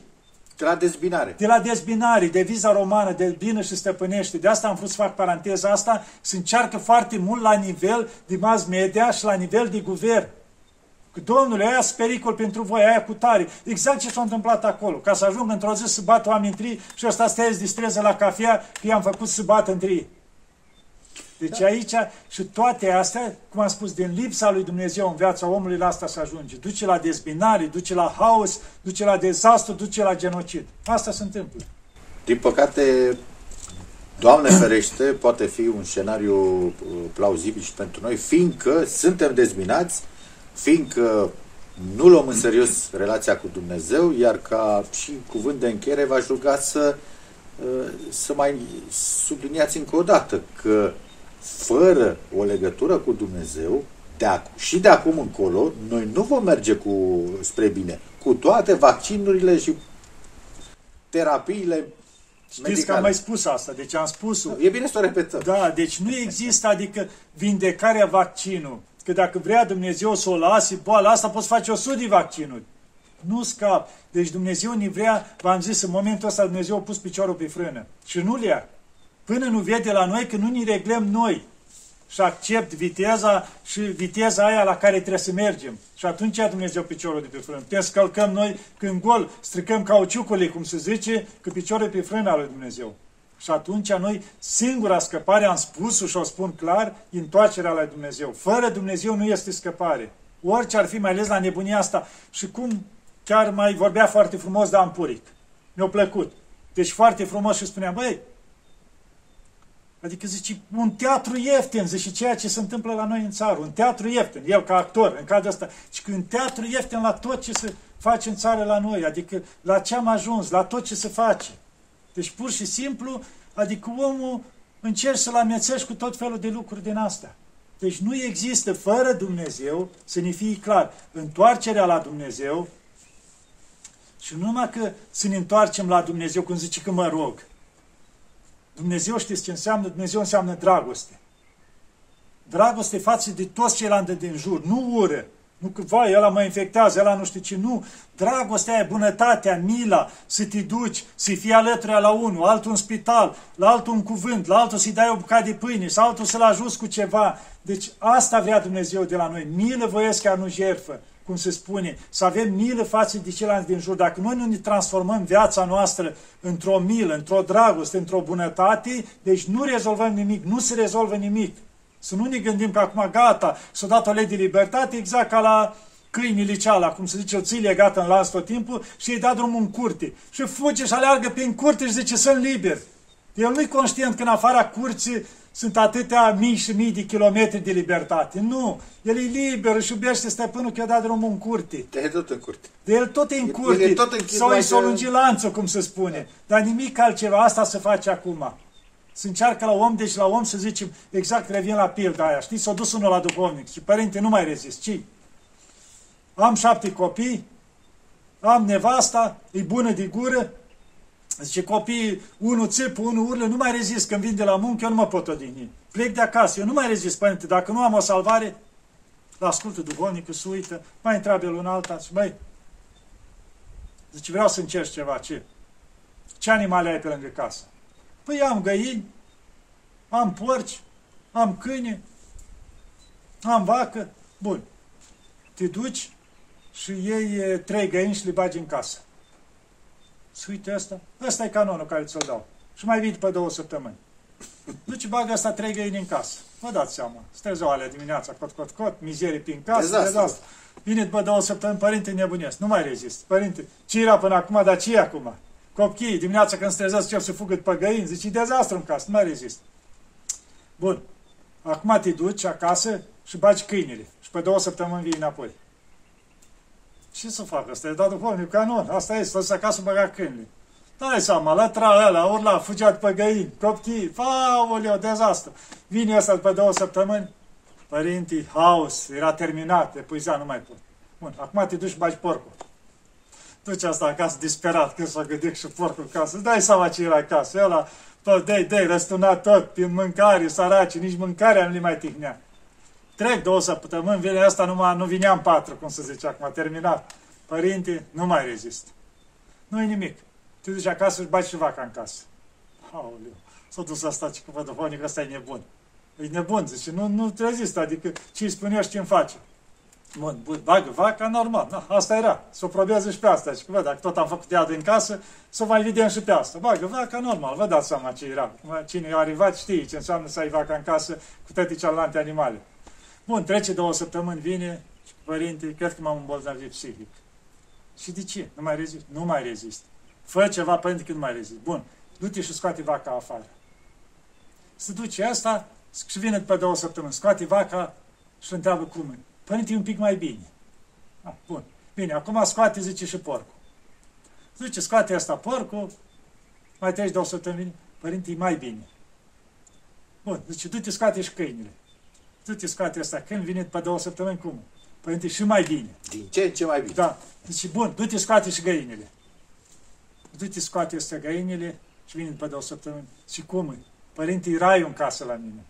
De la dezbinare. De la dezbinare, de viza romană, de bină și stăpânește. De asta am vrut să fac paranteza asta, să încearcă foarte mult la nivel de mass media și la nivel de guvern. Că, domnule, aia pericol pentru voi, aia cu tare. Exact ce s-a întâmplat acolo. Ca să ajung într-o zi să bată oameni între ei și ăsta stă distreze la cafea că i-am făcut să bată între ei. Deci da. aici și toate astea, cum am spus, din lipsa lui Dumnezeu în viața omului, la asta se ajunge. Duce la dezbinare, duce la haos, duce la dezastru, duce la genocid. Asta se întâmplă. Din păcate, Doamne ferește, poate fi un scenariu uh, plauzibil și pentru noi, fiindcă suntem dezbinați, fiindcă nu luăm în serios relația cu Dumnezeu, iar ca și cuvânt de încheiere v-aș ruga să, uh, să mai subliniați încă o dată că fără o legătură cu Dumnezeu, de ac- și de acum încolo, noi nu vom merge cu spre bine. Cu toate vaccinurile și terapiile Știți medicale. că am mai spus asta, deci am spus E bine să o repetăm. Da, deci nu există, adică vindecarea vaccinul. Că dacă vrea Dumnezeu să o lase, boala asta poți face o sută de vaccinuri. Nu scap. Deci Dumnezeu ne vrea, v-am zis, în momentul ăsta Dumnezeu a pus piciorul pe frână. Și nu le ia. Până nu vede la noi că nu ne reglăm noi și accept viteza și viteza aia la care trebuie să mergem. Și atunci ia Dumnezeu piciorul de pe frână. Putem să călcăm noi când gol, stricăm cauciucule, cum se zice, că piciorul e pe frână al lui Dumnezeu. Și atunci noi, singura scăpare, am spus și o spun clar, întoarcerea la Dumnezeu. Fără Dumnezeu nu este scăpare. Orice ar fi, mai ales la nebunia asta. Și cum chiar mai vorbea foarte frumos de Ampuric. Mi-a plăcut. Deci foarte frumos și spunea, băi, Adică zice, un teatru ieftin, zice ceea ce se întâmplă la noi în țară, un teatru ieftin, el ca actor, în cadrul ăsta, și un teatru ieftin la tot ce se face în țară la noi, adică la ce am ajuns, la tot ce se face. Deci pur și simplu, adică omul încerci să-l amețești cu tot felul de lucruri din astea. Deci nu există fără Dumnezeu, să ne fie clar, întoarcerea la Dumnezeu și nu numai că să ne întoarcem la Dumnezeu, cum zice că mă rog, Dumnezeu știți ce înseamnă? Dumnezeu înseamnă dragoste. Dragoste față de toți ceilalți din jur, nu ură. Nu că, vai, ăla mă infectează, ăla nu știu ce, nu. Dragostea e bunătatea, mila, să te duci, să fii alături la unul, altul în spital, la altul un cuvânt, la altul să-i dai o bucată de pâine, sau altul să-l ajuți cu ceva. Deci asta vrea Dumnezeu de la noi. Milă voiesc chiar nu jertfă cum se spune, să avem milă față de ceilalți din jur. Dacă noi nu ne transformăm viața noastră într-o milă, într-o dragoste, într-o bunătate, deci nu rezolvăm nimic, nu se rezolvă nimic. Să nu ne gândim că acum gata, s-a dat o lege de libertate, exact ca la câinii ceala, cum se zice, o ții legată în lans tot timpul și îi da drumul în curte. Și fuge și aleargă prin curte și zice, sunt liber. El nu-i conștient că în afara curții sunt atâtea mii și mii de kilometri de libertate. Nu, el e liber, își iubește stăpânul că i-a dat drumul în curte. De tot în curte. De el tot e în curte. El e tot închis sau la e s-o el. lungi lanțul, cum se spune. Dar nimic altceva, asta se face acum. Se încearcă la om, deci la om să zicem, exact revin la pilda aia, știți, s-a dus unul la duhovnic și părinte, nu mai rezist, ci? Am șapte copii, am nevasta, e bună de gură, zice, copiii, unul țipă, unul urlă, nu mai rezist când vin de la muncă, eu nu mă pot odihni. Plec de acasă, eu nu mai rezist, părinte, dacă nu am o salvare, la ascultă duhovnicul, se uită, mai întreabă el un alta și băi, zice, vreau să încerci ceva, ce? Ce animale ai pe lângă casă? Păi am găini, am porci, am câine, am vacă. Bun. Te duci și iei e, trei găini și le bagi în casă. Și uite asta. Ăsta e canonul care ți-l dau. Și mai vii după două săptămâni. Duci bagă asta trei găini în casă. Vă dați seama. Stă alea dimineața, cot, cot, cot, mizerii prin casă, Dezastru. dezastru. Vine după două săptămâni, părinte, nebunesc. Nu mai rezist. Părinte, ce era până acum, dar ce e acum? Copiii, dimineața când se trezesc, încep să fugă după găini, zice, e dezastru în casă, nu mai rezist. Bun. Acum te duci acasă și bagi câinele. Și pe două săptămâni vii înapoi. Ce să fac? Asta e dat duhovnic canon. Asta e, să acasă băga câinele. Dai seama, lătra ăla, urla, fugea după găini, copchii, aoleo, dezastru. Vine ăsta după două săptămâni, părintii, haos, era terminat, epuizat, nu mai pot. Bun, acum te duci și bagi porcul. Duci asta acasă disperat, când s-a gândit și porcul acasă. Îți dai seama ce era acasă. Ăla, tot, dei, dei, răsturnat tot, prin mâncare, săraci, nici mâncarea nu le mai tihnea. Trec două săptămâni, vine asta, numai, nu vineam patru, cum se zice acum, terminat. Părinte, nu mai rezist. Nu-i nimic. Te duci acasă și bagi și vaca în casă. Aoleu, s-a dus asta și cu vădovonic, ăsta e nebun. E nebun, zice, nu, nu rezistă, adică ce îi spune eu și ce îmi face. Bun, bun, bagă vaca, normal, na, asta era. Să o probează și pe asta. Și văd, dacă tot am făcut ea din casă, să mai vedem și pe asta. Bagă vaca, normal, vă dați seama ce era. Cine a arrivat știe ce înseamnă să ai vaca în casă cu toate celelalte animale. Bun, trece două săptămâni, vine și părinte, cred că m-am îmbolnăvit psihic. Și de ce? Nu mai rezist? Nu mai rezist. Fă ceva, părinte, că nu mai rezist. Bun, du-te și scoate vaca afară. Se duce asta și vine după două săptămâni. Scoate vaca și întreabă cum e. Părinte, e un pic mai bine. Ah, bun. Bine, acum scoate, zice, și porcul. Zice, scoate asta porcul, mai treci două săptămâni, părinte, e mai bine. Bun, zice, du-te, scoate și câinile. Du-te, scoate asta câini, vine după două săptămâni, cum? Părinte, și mai bine. Din ce în ce mai bine. Da. Deci, bun, du-te, scoate și găinile. Du-te, scoate astea găinile și vine după două săptămâni. Și cum e? Părinte, e raiul în casă la mine.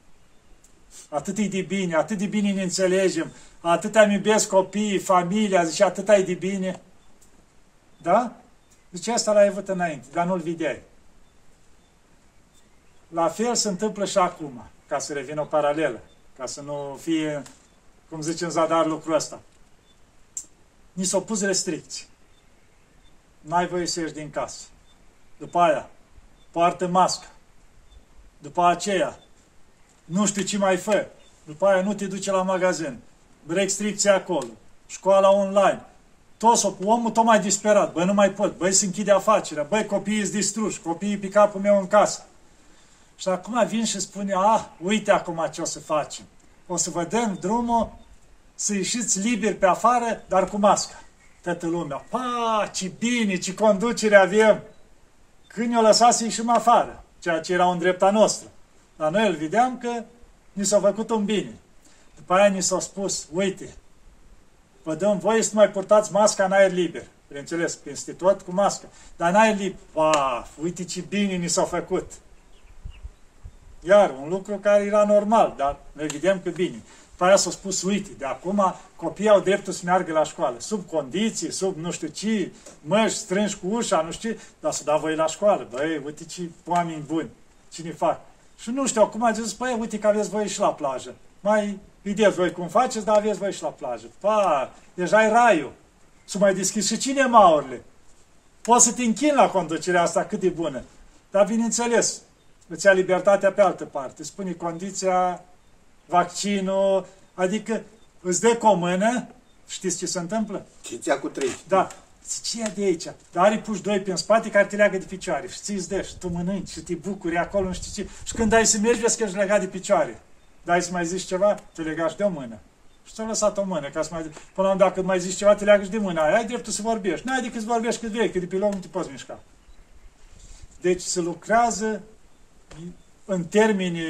Atât e de bine, atât de bine ne înțelegem, atât îmi iubesc copiii, familia, zice, atât ai de bine. Da? Deci asta l-ai avut înainte, dar nu-l vedeai. La fel se întâmplă și acum, ca să revină o paralelă, ca să nu fie, cum zice în zadar, lucrul ăsta. Ni s-au pus restricții. N-ai voie să ieși din casă. După aia, poartă mască. După aceea, nu știu ce mai fă. După aia nu te duce la magazin. Restricții acolo. Școala online. Toți, omul tot mai disperat. Băi, nu mai pot. Băi, se închide afacerea. Băi, copiii sunt distruși. Copiii pe capul meu în casă. Și acum vin și spune, ah, uite acum ce o să facem. O să vă dăm drumul să ieșiți liberi pe afară, dar cu mască. Toată lumea, pa, ce bine, ce conducere avem. Când ne-o lăsat să ieșim afară, ceea ce era în drepta noastră. Dar noi îl vedeam că ni s-a făcut un bine. După aia ni s-a spus, uite, vă dăm voie să nu mai purtați masca în aer liber. Bineînțeles, peste tot cu mască. Dar în aer liber, paf, uite ce bine ni s-a făcut. Iar un lucru care era normal, dar noi vedem că bine. După aia s-a spus, uite, de acum copiii au dreptul să meargă la școală, sub condiții, sub nu știu ce, măști strângi cu ușa, nu știu ce, dar să da voi la școală. Băi, uite ce oameni buni, cine fac. Și nu știu, acum a zis, băi, uite că aveți voi și la plajă. Mai vedeți voi cum faceți, dar aveți voi și la plajă. Pa, deja e raiul. Să mai deschis și cinemaurile. Poți să te închini la conducerea asta cât de bună. Dar, bineînțeles, îți ia libertatea pe altă parte. Spune condiția, vaccinul, adică îți dă cu o mână Știți ce se întâmplă? Ciția cu trei. Da. Ce ia de aici? Dar are puși doi pe spate care te leagă de picioare și ți-ți dă și tu mănânci și te bucuri acolo, nu știi ce. Și când ai să mergi, vezi că ești legat de picioare. Dar ai să mai zici ceva, te legași de o mână. Și ți-a lăsat o mână, ca să mai... Până la dacă mai zici ceva, te leagă și de mână aia. Ai dreptul să vorbești. N-ai decât să vorbești cât vrei, că de pe loc nu te poți mișca. Deci se lucrează în termeni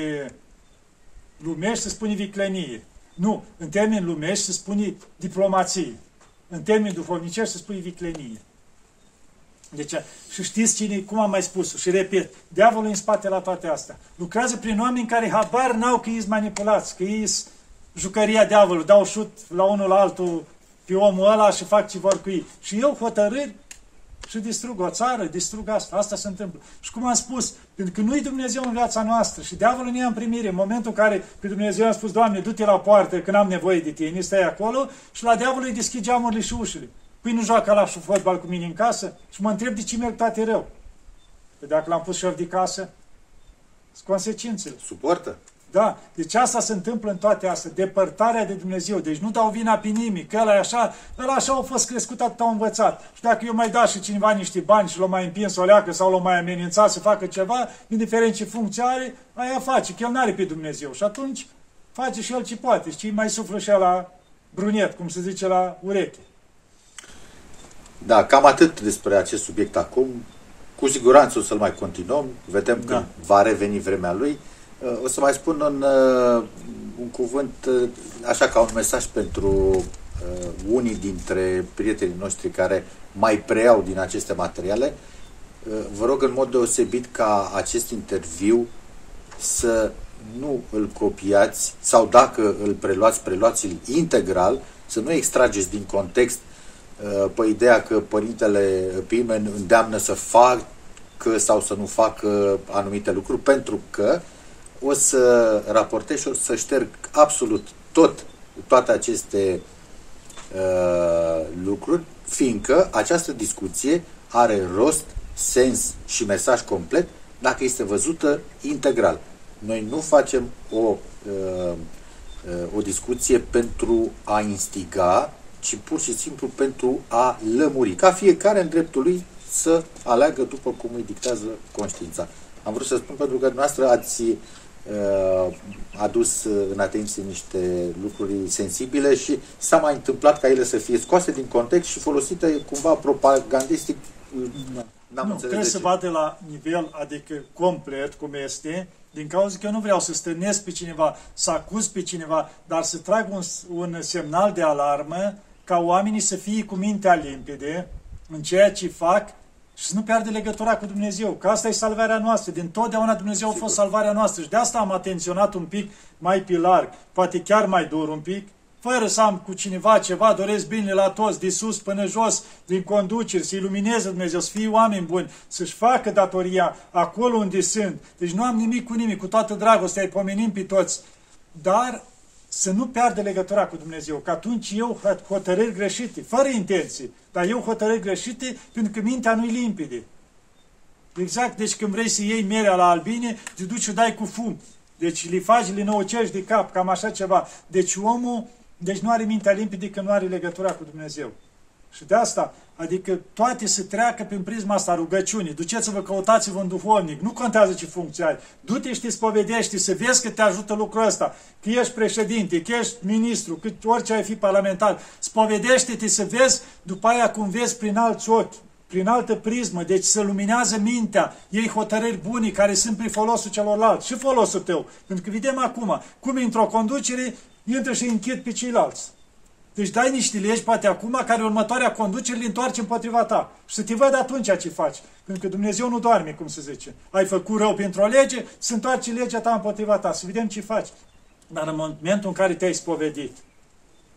lumești se spune viclenie. Nu, în termeni lumești se spune diplomație. În termeni duhovnicești se spune viclenie. Deci, și știți cine, cum am mai spus și repet, diavolul în spate la toate astea. Lucrează prin oameni care habar n-au că ei manipulați, că ei jucăria diavolului, dau șut la unul la altul pe omul ăla și fac ce vor cu ei. Și eu hotărâri și distrug o țară, distrug asta. Asta se întâmplă. Și cum am spus, pentru că nu-i Dumnezeu în viața noastră și diavolul ne ia în primire. În momentul în care pe Dumnezeu a spus, Doamne, du-te la poartă când am nevoie de tine, stai acolo și la diavolul îi deschid geamurile și ușile. Păi nu joacă la și fotbal cu mine în casă și mă întreb de ce merg toate rău. Păi dacă l-am pus șef de casă, sunt consecințele. Suportă. Da, deci asta se întâmplă în toate astea, depărtarea de Dumnezeu. Deci nu dau vina pe nimic, că ăla e așa, ăla așa a fost crescut, atât au învățat. Și dacă eu mai da și cineva niște bani și l-o mai împins o leacă sau l-o mai amenințat să facă ceva, indiferent ce funcție are, aia face, că el n-are pe Dumnezeu. Și atunci face și el ce poate. Și mai suflă și la brunet, cum se zice la ureche. Da, cam atât despre acest subiect acum. Cu siguranță o să-l mai continuăm. Vedem da. când va reveni vremea lui. O să mai spun un, uh, un cuvânt, uh, așa ca un mesaj pentru uh, unii dintre prietenii noștri care mai preiau din aceste materiale. Vă rog în mod deosebit ca acest interviu să nu îl copiați sau dacă îl preluați, preluați-l integral, să nu extrageți din context pe ideea că părintele Pimen îndeamnă să facă sau să nu facă anumite lucruri, pentru că o să raportez și o să șterg absolut tot, toate aceste uh, lucruri, fiindcă această discuție are rost, sens și mesaj complet dacă este văzută integral. Noi nu facem o, uh, uh, o discuție pentru a instiga, ci pur și simplu pentru a lămuri, ca fiecare în dreptul lui să aleagă după cum îi dictează conștiința. Am vrut să spun pentru că noastră ați Uh, adus în atenție niște lucruri sensibile și s-a mai întâmplat ca ele să fie scoase din context și folosite cumva propagandistic. Da. N-am nu, trebuie să vadă la nivel, adică complet, cum este, din cauza că eu nu vreau să stănesc pe cineva, să acuz pe cineva, dar să trag un, un semnal de alarmă ca oamenii să fie cu mintea limpede în ceea ce fac și să nu pierde legătura cu Dumnezeu, că asta e salvarea noastră. Din totdeauna Dumnezeu Sigur. a fost salvarea noastră și de asta am atenționat un pic mai pe larg, poate chiar mai dur un pic, fără să am cu cineva ceva, doresc bine la toți, de sus până jos, din conduceri, să ilumineze Dumnezeu, să fie oameni buni, să-și facă datoria acolo unde sunt. Deci nu am nimic cu nimic, cu toată dragostea, îi pomenim pe toți. Dar să nu piardă legătura cu Dumnezeu, că atunci eu hotărâri greșite, fără intenții, dar eu hotărâri greșite pentru că mintea nu-i limpede. Exact, deci când vrei să iei merea la albine, te duci și dai cu fum. Deci li faci, li năucești de cap, cam așa ceva. Deci omul, deci nu are mintea limpede că nu are legătura cu Dumnezeu. Și de asta, adică toate se treacă prin prisma asta rugăciunii. Duceți-vă, căutați-vă un duhovnic. Nu contează ce funcție ai. Du-te și te spovedești, să vezi că te ajută lucrul ăsta. Că ești președinte, că ești ministru, că orice ai fi parlamentar. Spovedește-te să vezi, după aia cum vezi prin alți ochi prin altă prismă, deci să luminează mintea, ei hotărâri buni care sunt prin folosul celorlalți și folosul tău. Pentru că vedem acum, cum într-o conducere, intră și închid pe ceilalți. Deci dai niște legi, poate acum, care următoarea conducere le întoarce împotriva ta. Și să te văd atunci ce faci. Pentru că Dumnezeu nu doarme, cum se zice. Ai făcut rău pentru o lege, să întoarce legea ta împotriva ta. Să vedem ce faci. Dar în momentul în care te-ai spovedit,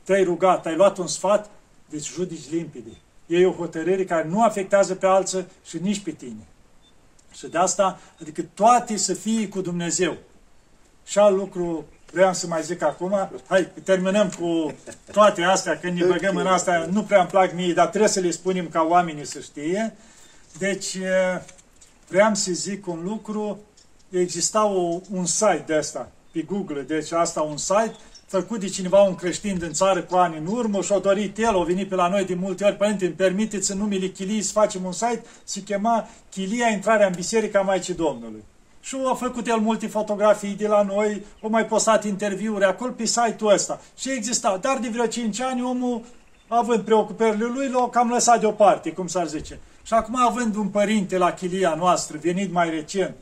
te-ai rugat, ai luat un sfat, deci judici limpede. E o hotărâre care nu afectează pe alții și nici pe tine. Și de asta, adică toate să fie cu Dumnezeu. Și alt lucru vreau să mai zic acum, hai, terminăm cu toate astea, când ne băgăm în asta, nu prea îmi plac mie, dar trebuie să le spunem ca oamenii să știe. Deci, vreau să zic un lucru, exista o, un site de asta, pe Google, deci asta un site, făcut de cineva un creștin din țară cu ani în urmă și-a dorit el, a venit pe la noi de multe ori, părinte, îmi permiteți în numele Chilii să facem un site, se chema Chilia Intrarea în Biserica Maicii Domnului. Și a făcut el multe fotografii de la noi, a mai postat interviuri acolo pe site-ul ăsta. Și exista, dar de vreo 5 ani omul, având preocupările lui, l-a cam lăsat deoparte, cum s-ar zice. Și acum având un părinte la chilia noastră, venit mai recent,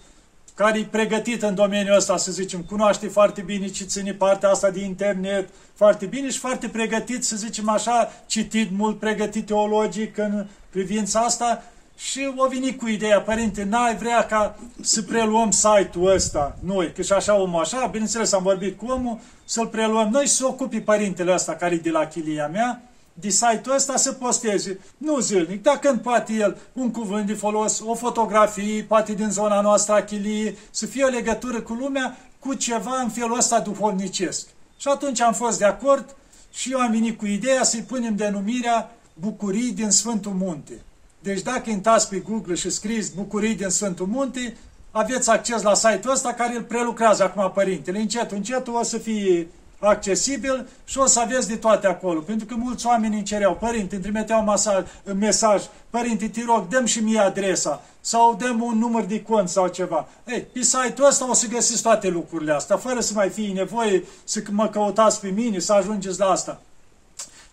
care e pregătit în domeniul ăsta, să zicem, cunoaște foarte bine ce ține partea asta de internet, foarte bine și foarte pregătit, să zicem așa, citit mult, pregătit teologic în privința asta și o venit cu ideea, părinte, n-ai vrea ca să preluăm site-ul ăsta noi, că și așa omul așa, bineînțeles am vorbit cu omul, să-l preluăm noi și să ocupi părintele ăsta care e de la chilia mea, de site-ul ăsta să posteze, nu zilnic, dar când poate el un cuvânt de folos, o fotografie, poate din zona noastră a chiliei, să fie o legătură cu lumea, cu ceva în felul ăsta duhovnicesc. Și atunci am fost de acord și eu am venit cu ideea să-i punem denumirea Bucurii din Sfântul Munte. Deci dacă intrați pe Google și scriți Bucurii din Sfântul Munte, aveți acces la site-ul ăsta care îl prelucrează acum părintele. Încet, încet o să fie accesibil și o să aveți de toate acolo. Pentru că mulți oameni îmi cereau, părinte, îmi trimiteau masaj, mesaj, părinte, te rog, dăm și mie adresa sau dăm un număr de cont sau ceva. Ei, pe site-ul ăsta o să găsiți toate lucrurile astea, fără să mai fie nevoie să mă căutați pe mine, să ajungeți la asta.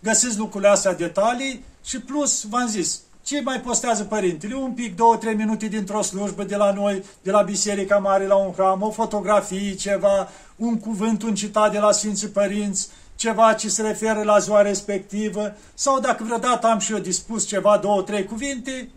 Găsiți lucrurile astea, detalii și plus, v-am zis, ce mai postează părintele? Un pic, două, trei minute dintr-o slujbă de la noi, de la Biserica Mare la un hram, o fotografie, ceva, un cuvânt, un citat de la Sfinții Părinți, ceva ce se referă la ziua respectivă, sau dacă vreodată am și eu dispus ceva, două, trei cuvinte,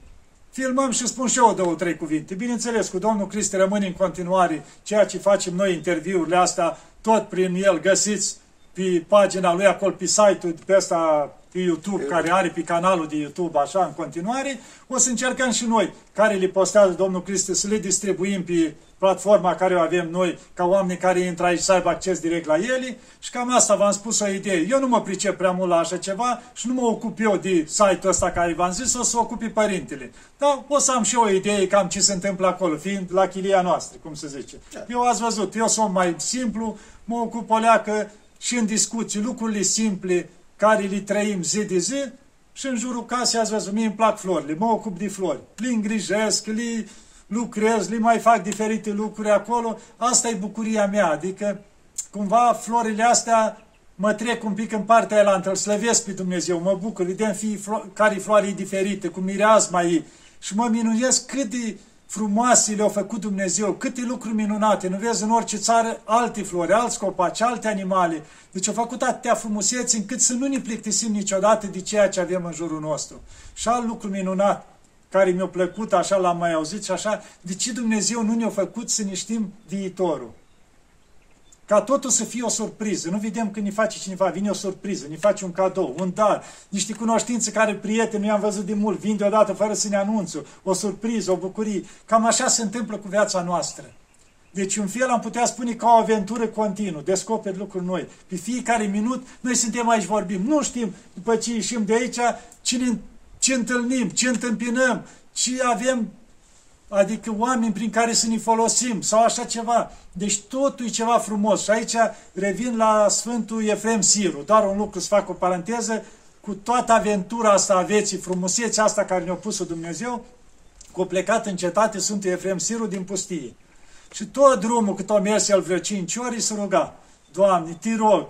filmăm și spun și eu două, trei cuvinte. Bineînțeles, cu domnul Cristi rămâne în continuare ceea ce facem noi, interviurile astea, tot prin el găsiți pe pagina lui, acolo pe site-ul pe ăsta pe YouTube, care are pe canalul de YouTube așa în continuare, o să încercăm și noi, care le postează Domnul Cristi, să le distribuim pe platforma care o avem noi, ca oameni care intră aici să aibă acces direct la ele și cam asta v-am spus o idee. Eu nu mă pricep prea mult la așa ceva și nu mă ocup eu de site-ul ăsta care v-am zis, o să ocupi părintele. Dar o să am și o idee cam ce se întâmplă acolo, fiind la chilia noastră, cum se zice. Da. Eu ați văzut, eu sunt mai simplu, mă ocup o leacă și în discuții, lucrurile simple, care le trăim zi de zi și în jurul casei ați văzut, mie îmi plac florile, mă ocup de flori, le îngrijesc, le lucrez, le mai fac diferite lucruri acolo, asta e bucuria mea, adică cumva florile astea mă trec un pic în partea aia îl slăvesc pe Dumnezeu, mă bucur, vedem care floare diferite, cu mireasma ei și mă minunesc cât de frumoase le-a făcut Dumnezeu, câte lucruri minunate, nu vezi în orice țară alte flori, alți copaci, alte animale. Deci a făcut atâtea frumuseți încât să nu ne plictisim niciodată de ceea ce avem în jurul nostru. Și alt lucru minunat, care mi-a plăcut, așa l-am mai auzit și așa, de ce Dumnezeu nu ne-a făcut să ne știm viitorul? Ca totul să fie o surpriză. Nu vedem când ne face cineva, vine o surpriză, ne face un cadou, un dar, niște cunoștințe care prieteni nu i-am văzut de mult, vin deodată fără să ne anunțe, o surpriză, o bucurie. Cam așa se întâmplă cu viața noastră. Deci, un fel am putea spune ca o aventură continuă, descoperi lucruri noi. Pe fiecare minut, noi suntem aici, vorbim. Nu știm, după ce ieșim de aici, cine, ce întâlnim, ce întâmpinăm, ce avem adică oameni prin care să ne folosim sau așa ceva. Deci totul e ceva frumos. Și aici revin la Sfântul Efrem Siru. Doar un lucru să fac o paranteză. Cu toată aventura asta a vieții, frumusețea asta care ne-a pus Dumnezeu, cu plecat în cetate Sfântul Efrem Siru din pustie. Și tot drumul cât o mers el vreo cinci ori se ruga, Doamne, te rog,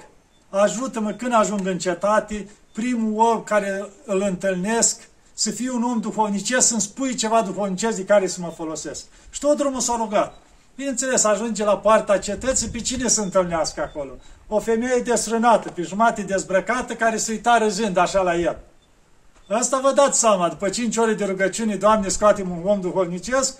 ajută-mă când ajung în cetate, primul om care îl întâlnesc, să fiu un om duhovnicesc, să-mi spui ceva duhovnicesc de care să mă folosesc. Și tot drumul s-a rugat. Bineînțeles, ajunge la partea cetății, pe cine să întâlnească acolo? O femeie desfrânată, pe jumate dezbrăcată, care se uita râzând așa la el. Asta vă dați seama, după cinci ore de rugăciune, Doamne, scoatem un om duhovnicesc,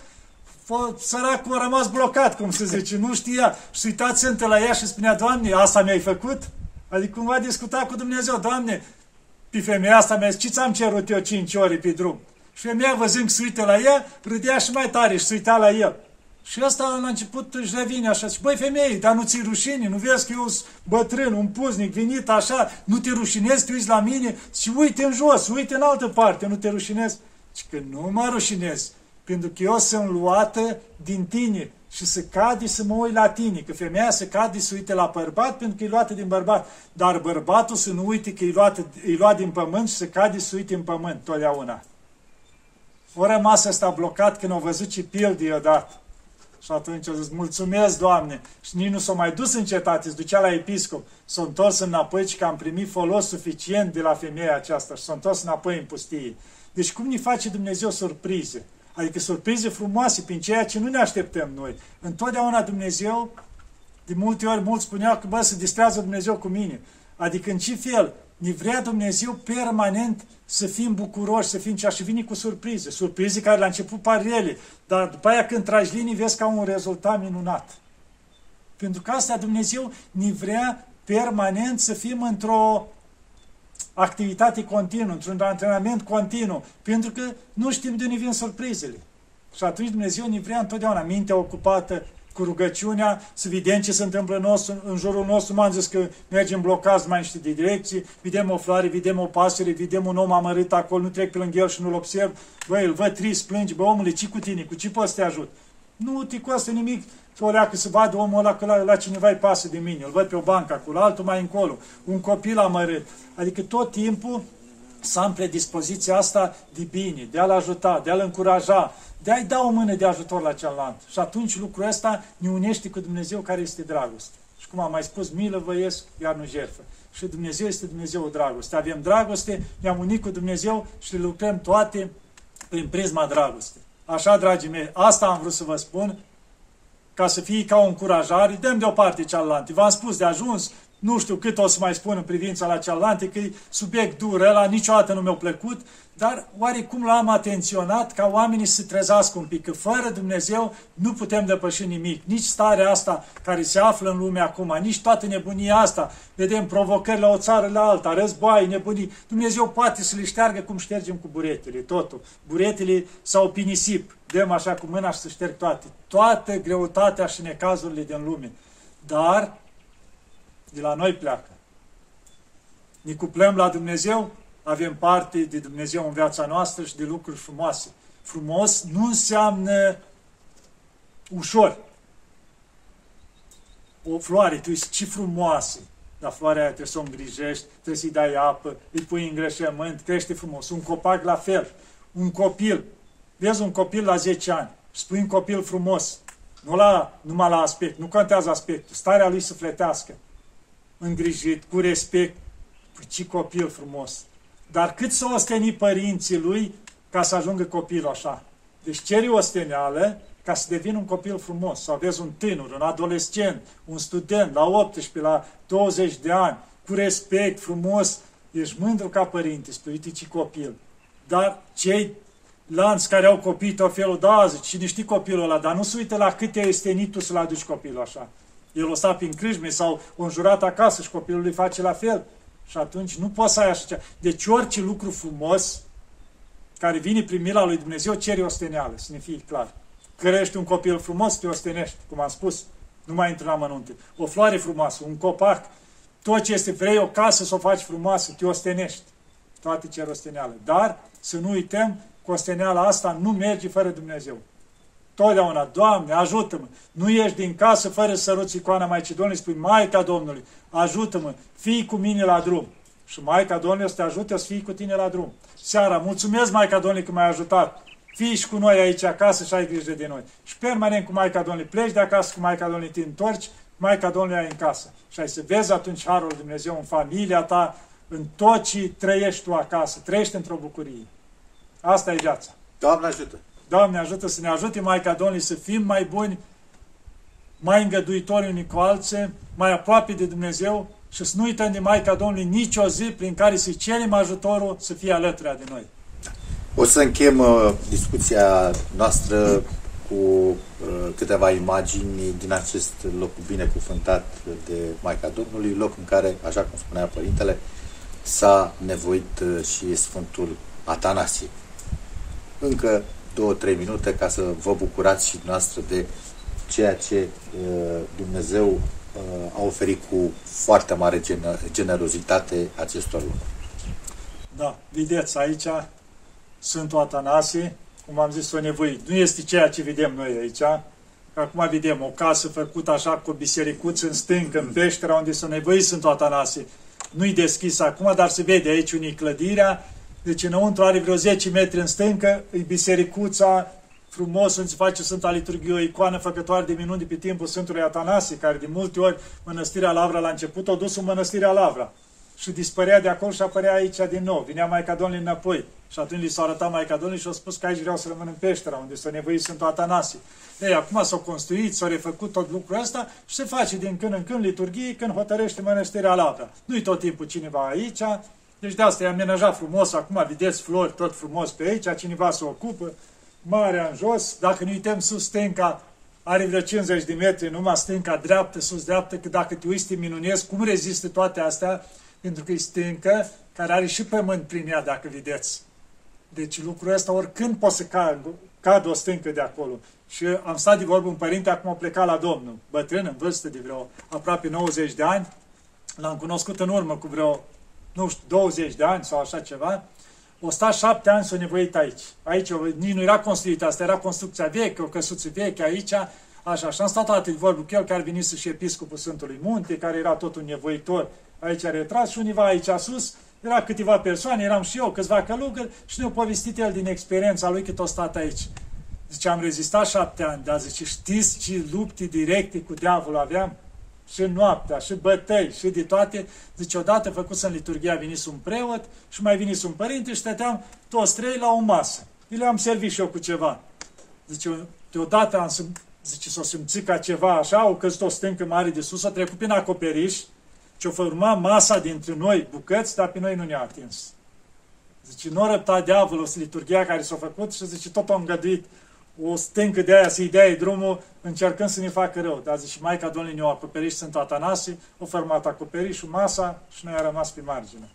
săracul a rămas blocat, cum se zice, nu știa. Și uitați la ea și spunea, Doamne, asta mi-ai făcut? Adică cumva discuta cu Dumnezeu, Doamne, pe femeia asta mi-a zis, ce ți-am cerut eu cinci ore pe drum? Și femeia văzând că se uită la ea, râdea și mai tare și se uita la el. Și asta la început își revine așa, și băi femeie, dar nu ți rușine, nu vezi că eu sunt bătrân, un puznic, venit așa, nu te rușinezi, te uiți la mine și uite în jos, uite în altă parte, nu te rușinezi? Și că nu mă rușinez, pentru că eu sunt luată din tine și să cade să mă uit la tine, că femeia să cade să uite la bărbat pentru că e luată din bărbat, dar bărbatul să nu uite că e luat, e luat din pământ și să cade să uite în pământ totdeauna. O rămas ăsta blocat când au văzut ce pilde odată. Și atunci a zis, mulțumesc, Doamne! Și nici nu s-a mai dus în cetate, se ducea la episcop. S-a întors înapoi și că am primit folos suficient de la femeia aceasta și s-a întors înapoi în pustie. Deci cum ne face Dumnezeu surprize? Adică surprize frumoase prin ceea ce nu ne așteptăm noi. Întotdeauna Dumnezeu, de multe ori mulți spuneau că bă, se distrează Dumnezeu cu mine. Adică în ce fel? Ne vrea Dumnezeu permanent să fim bucuroși, să fim cea și vine cu surprize. Surprize care la început par rele, dar după aia când tragi linii vezi ca un rezultat minunat. Pentru că asta Dumnezeu ne vrea permanent să fim într-o activitate continuă, într-un antrenament continuu, pentru că nu știm de unde vin surprizele. Și atunci Dumnezeu ne vrea întotdeauna mintea ocupată cu rugăciunea, să vedem ce se întâmplă în, nostru, în jurul nostru. M-am zis că mergem blocați mai niște de direcții, vedem o floare, vedem o pasăre, vedem un om amărât acolo, nu trec pe lângă el și nu-l observ. Băi, îl văd trist, plânge, bă, omule, ce cu tine, cu ce poți să te ajut? Nu te costă nimic să o leacă să vadă omul ăla că la, la cineva îi pasă de mine, îl văd pe o bancă acolo, altul mai încolo, un copil amărât. Adică tot timpul să am predispoziția asta de bine, de a-l ajuta, de a-l încuraja, de a-i da o mână de ajutor la celălalt. Și atunci lucrul ăsta ne unește cu Dumnezeu care este dragoste. Și cum am mai spus, milă văiesc, iar nu jertfă. Și Dumnezeu este Dumnezeu dragoste. Avem dragoste, ne-am unit cu Dumnezeu și le lucrăm toate prin prisma dragoste. Așa, dragii mei, asta am vrut să vă spun, ca să fie ca o încurajare, dăm deoparte cealaltă. V-am spus de ajuns, nu știu cât o să mai spun în privința la cealaltă, că e subiect dur, ăla niciodată nu mi-a plăcut, dar oarecum l-am atenționat ca oamenii să trezească un pic, că fără Dumnezeu nu putem depăși nimic. Nici starea asta care se află în lume acum, nici toată nebunia asta. Vedem provocări la o țară la alta, război, nebunii. Dumnezeu poate să le șteargă cum ștergem cu buretele, totul. Buretele sau pinisip. Dăm așa cu mâna și să șterg toate. Toată greutatea și necazurile din lume. Dar de la noi pleacă. Ne cuplăm la Dumnezeu, avem parte de Dumnezeu în viața noastră și de lucruri frumoase. Frumos nu înseamnă ușor. O floare, tu ești ce frumoasă, dar floarea aia trebuie să o îngrijești, trebuie să-i dai apă, îi pui îngrășământ, crește frumos. Un copac la fel, un copil. Vezi un copil la 10 ani, spui un copil frumos, nu la, numai la aspect, nu contează aspectul, starea lui sufletească îngrijit, cu respect. Păi ce copil frumos! Dar cât să osteni părinții lui ca să ajungă copilul așa? Deci ceri o steneală ca să devină un copil frumos. Să aveți un tânăr, un adolescent, un student la 18, la 20 de ani, cu respect, frumos, ești mândru ca părinte, spui, uite ce copil. Dar cei lanți care au copii tot felul, da, zici, cine știi copilul ăla, dar nu se uită la câte este nitul să-l aduci copilul așa. El o sta prin crâșme sau o înjurat acasă și copilul îi face la fel. Și atunci nu poți să ai așa ceva. Deci orice lucru frumos care vine prin mila lui Dumnezeu cere osteneală, să ne fie clar. Cărești un copil frumos, te ostenești, cum am spus. Nu mai intru la mănunte. O floare frumoasă, un copac, tot ce este vrei, o casă să o faci frumoasă, te ostenești. Toate cer osteneală. Dar să nu uităm că osteneala asta nu merge fără Dumnezeu. Totdeauna, Doamne, ajută-mă! Nu ieși din casă fără să săruți icoana Maicii Domnului, spui, Maica Domnului, ajută-mă, fii cu mine la drum. Și Maica Domnului să te ajute să fii cu tine la drum. Seara, mulțumesc Maica Domnului că m-ai ajutat. Fii și cu noi aici acasă și ai grijă de noi. Și permanent cu Maica Domnului pleci de acasă, cu Maica Domnului te întorci, Maica Domnului ai în casă. Și ai să vezi atunci Harul lui Dumnezeu în familia ta, în tot ce trăiești tu acasă. Trăiești într-o bucurie. Asta e viața. Doamne ajută! Doamne ajută să ne ajute Maica Domnului să fim mai buni, mai îngăduitori unii cu alții, mai aproape de Dumnezeu și să nu uităm de Maica Domnului nicio zi prin care să cerem ajutorul să fie alături de noi. O să închem uh, discuția noastră cu uh, câteva imagini din acest loc binecuvântat de Maica Domnului, loc în care, așa cum spunea Părintele, s-a nevoit uh, și Sfântul Atanasie. Încă două-trei minute ca să vă bucurați și noastră de ceea ce uh, Dumnezeu uh, a oferit cu foarte mare generozitate acestor lucruri. Da, vedeți aici Sfântul Atanasie, cum am zis, o nevoie. Nu este ceea ce vedem noi aici. Acum vedem o casă făcută așa cu o bisericuță în stâncă, în peștera unde sunt nevoi sunt Atanase. Nu-i deschis acum, dar se vede aici unii clădirea. Deci înăuntru are vreo 10 metri în stâncă, e bisericuța, frumos unde se face Sfânta Liturghie, o icoană făcătoare de minuni de pe timpul Sfântului Atanasie, care de multe ori mănăstirea Lavra la început o dus în mănăstirea Lavra și dispărea de acolo și apărea aici din nou. Vinea Maica Domnului înapoi. Și atunci li s-a arătat Maica Domnului și a spus că aici vreau să rămân în peștera, unde s-a nevoit Sfântul Atanasie. Ei, acum s-au construit, s-au refăcut tot lucrul ăsta și se face din când în când liturghie când hotărăște mănăstirea Lavra. Nu-i tot timpul cineva aici, deci de asta e amenajat frumos, acum vedeți flori tot frumos pe aici, cineva se ocupă, marea în jos, dacă ne uităm sus stânca, are vreo 50 de metri, numai stânca dreaptă, sus dreaptă, că dacă te uiți, te minunezi, cum rezistă toate astea, pentru că e stâncă care are și pământ prin ea, dacă vedeți. Deci lucrul ăsta, oricând poate să cadă, cadă o stâncă de acolo. Și am stat de vorbă un părinte, acum a plecat la Domnul, bătrân, în vârstă de vreo aproape 90 de ani. L-am cunoscut în urmă cu vreo, nu știu, 20 de ani sau așa ceva. O sta șapte ani s-a nevoit aici. Aici nici nu era construită, asta era construcția veche, o căsuță veche aici, așa. Și am stat atât de vorbă cu el, care venise și episcopul Sfântului Munte, care era tot un nevoitor aici retras și univa aici sus, era câteva persoane, eram și eu, câțiva călugări și ne-au povestit el din experiența lui cât o stat aici. Zice, am rezistat șapte ani, dar zice, știți ce lupte directe cu diavolul aveam? Și noaptea, și bătăi, și de toate. Zice, odată făcut în liturghia, a venit un preot și mai venit un părinte și stăteam toți trei la o masă. îi le-am servit și eu cu ceva. Zice, deodată am zice, s-o simțit ca ceva așa, au căzut o stâncă mare de sus, a trecut prin acoperiș ce-o forma masa dintre noi bucăți, dar pe noi nu ne-a atins. Zice, nu a răptat diavolul liturgia care s-a făcut și zice, tot a îngăduit o stâncă de aia să-i dea drumul încercând să ne facă rău. Dar zice, Maica Domnului ne-a acoperit Sfântul Atanasie, o format acoperișul, masa și noi a rămas pe margine.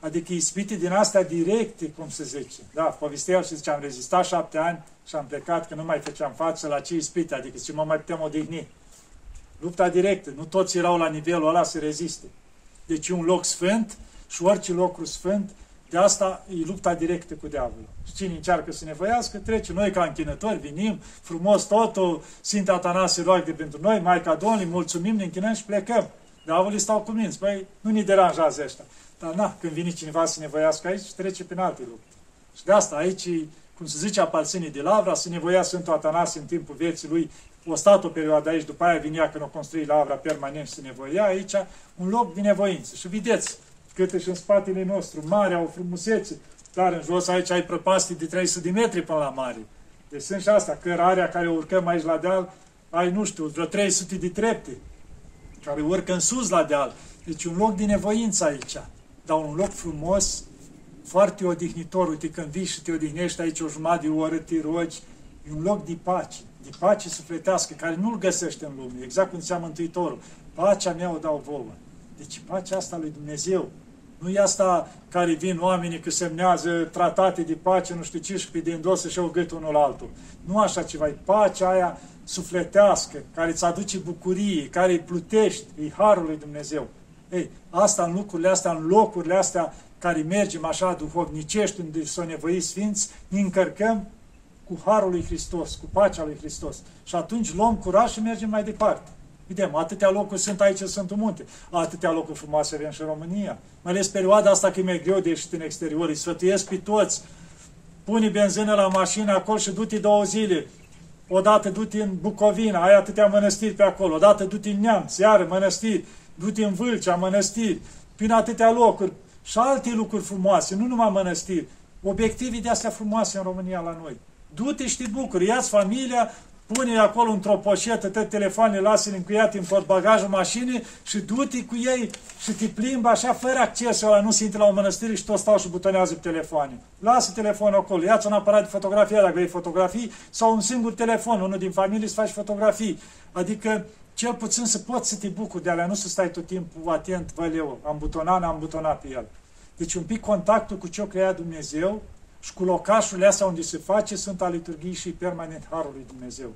Adică ispite din astea directe, cum se zice. Da, povestea și zice, am rezistat șapte ani și am plecat că nu mai făceam față la ce ispite, adică ce mă mai putem odihni. Lupta directă. Nu toți erau la nivelul ăla să reziste. Deci un loc sfânt și orice locul sfânt, de asta e lupta directă cu diavolul. Și cine încearcă să ne voiască, trece. Noi ca închinători vinim, frumos totul, Sfinte Atanasie roagă pentru noi, Maica Domnului, mulțumim, ne închinăm și plecăm. Diavolii stau cu minți. Băi, nu ne deranjează ăștia. Dar na, când vine cineva să ne voiască aici, trece prin alte lupte. Și de asta aici, cum se zice, aparține de Lavra, să ne voia Sfântul Atanasie în timpul vieții lui o stat o perioadă aici, după aia vinea când o construi Lavra permanent și se nevoia aici, un loc de nevoință. Și vedeți, cât și în spatele nostru, mare, au frumusețe, dar în jos aici ai prăpastii de 300 de metri până la mare. Deci sunt și asta, cărarea care urcăm aici la deal, ai, nu știu, vreo 300 de trepte, care urcă în sus la deal. Deci un loc de nevoință aici, dar un loc frumos, foarte odihnitor. Uite, când vii și te odihnești aici o jumătate de oră, te rogi, e un loc de pace de pace sufletească, care nu-l găsește în lume, exact cum zicea Mântuitorul. Pacea mea o dau vouă. Deci pacea asta lui Dumnezeu. Nu e asta care vin oamenii că semnează tratate de pace, nu știu ce, și pe din dos și o gât unul altul. Nu așa ceva, e pacea aia sufletească, care îți aduce bucurie, care îi plutești, e harul lui Dumnezeu. Ei, asta în lucrurile astea, în locurile astea care mergem așa duhovnicești, unde s-o nevoi sfinți, ne încărcăm cu Harul lui Hristos, cu pacea lui Hristos. Și atunci luăm curaj și mergem mai departe. Vedem, atâtea locuri sunt aici în Sfântul Munte, atâtea locuri frumoase avem și în România. Mai ales perioada asta când e greu de ieșit în exterior, îi sfătuiesc pe toți. Pune benzină la mașină acolo și du-te două zile. Odată du-te în Bucovina, ai atâtea mănăstiri pe acolo. Odată du-te în Neamț, iară mănăstiri. Du-te în Vâlcea, mănăstiri. Prin atâtea locuri. Și alte lucruri frumoase, nu numai mănăstiri. Obiectivii de astea frumoase în România la noi. Du-te și te bucuri, ia-ți familia, pune acolo într-o poșetă tot telefoanele, lasă-le încuiate în portbagajul mașinii și du-te cu ei și te plimbă așa fără acces ăla, nu se intre la o mănăstire și tot stau și butonează pe telefoane. Lasă telefonul acolo, ia-ți un aparat de fotografie dacă vrei fotografii sau un singur telefon, unul din familie să faci fotografii. Adică cel puțin să poți să te bucuri de alea, nu să stai tot timpul atent, văleu, am butonat, n-am butonat pe el. Deci un pic contactul cu ce a creat Dumnezeu, și cu locașurile astea unde se face Sfânta Liturghie și permanent Harul lui Dumnezeu.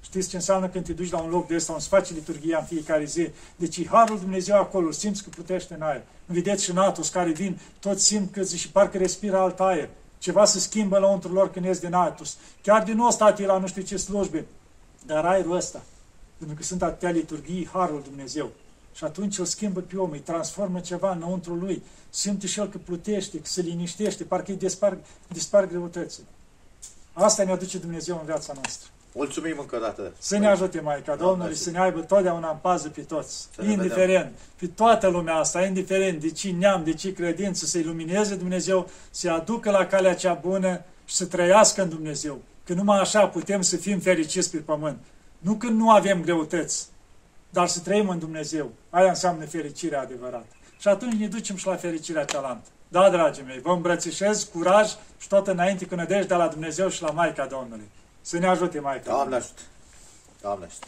Știți ce înseamnă când te duci la un loc de ăsta unde se face liturghia în fiecare zi? Deci Harul Dumnezeu acolo, simți că plutește în aer. Vedeți și în Atos care vin, toți simt că și parcă respiră alt aer. Ceva se schimbă la untul lor când ies din Atos. Chiar din nou stat la nu știu ce slujbe. Dar aerul ăsta, pentru că sunt atâtea liturghii, Harul Dumnezeu. Și atunci îl schimbă pe om, îi transformă ceva înăuntru lui. Simte și el că plutește, că se liniștește, parcă îi dispar, dispar greutățile. Asta ne aduce Dumnezeu în viața noastră. Mulțumim încă o dată. Să ne ajute Maica Domnului, să ne aibă totdeauna în pază pe toți, indiferent, pe toată lumea asta, indiferent de ce neam, de ce credință, să ilumineze Dumnezeu, să aducă la calea cea bună și să trăiască în Dumnezeu. Că numai așa putem să fim fericiți pe pământ. Nu când nu avem greutăți, dar să trăim în Dumnezeu. Aia înseamnă fericirea adevărată. Și atunci ne ducem și la fericirea cealaltă. Da, dragii mei, vă îmbrățișez curaj și tot înainte cu nădejde la Dumnezeu și la Maica Domnului. Să ne ajute Maica. Doamne ajută! Doamne ajută!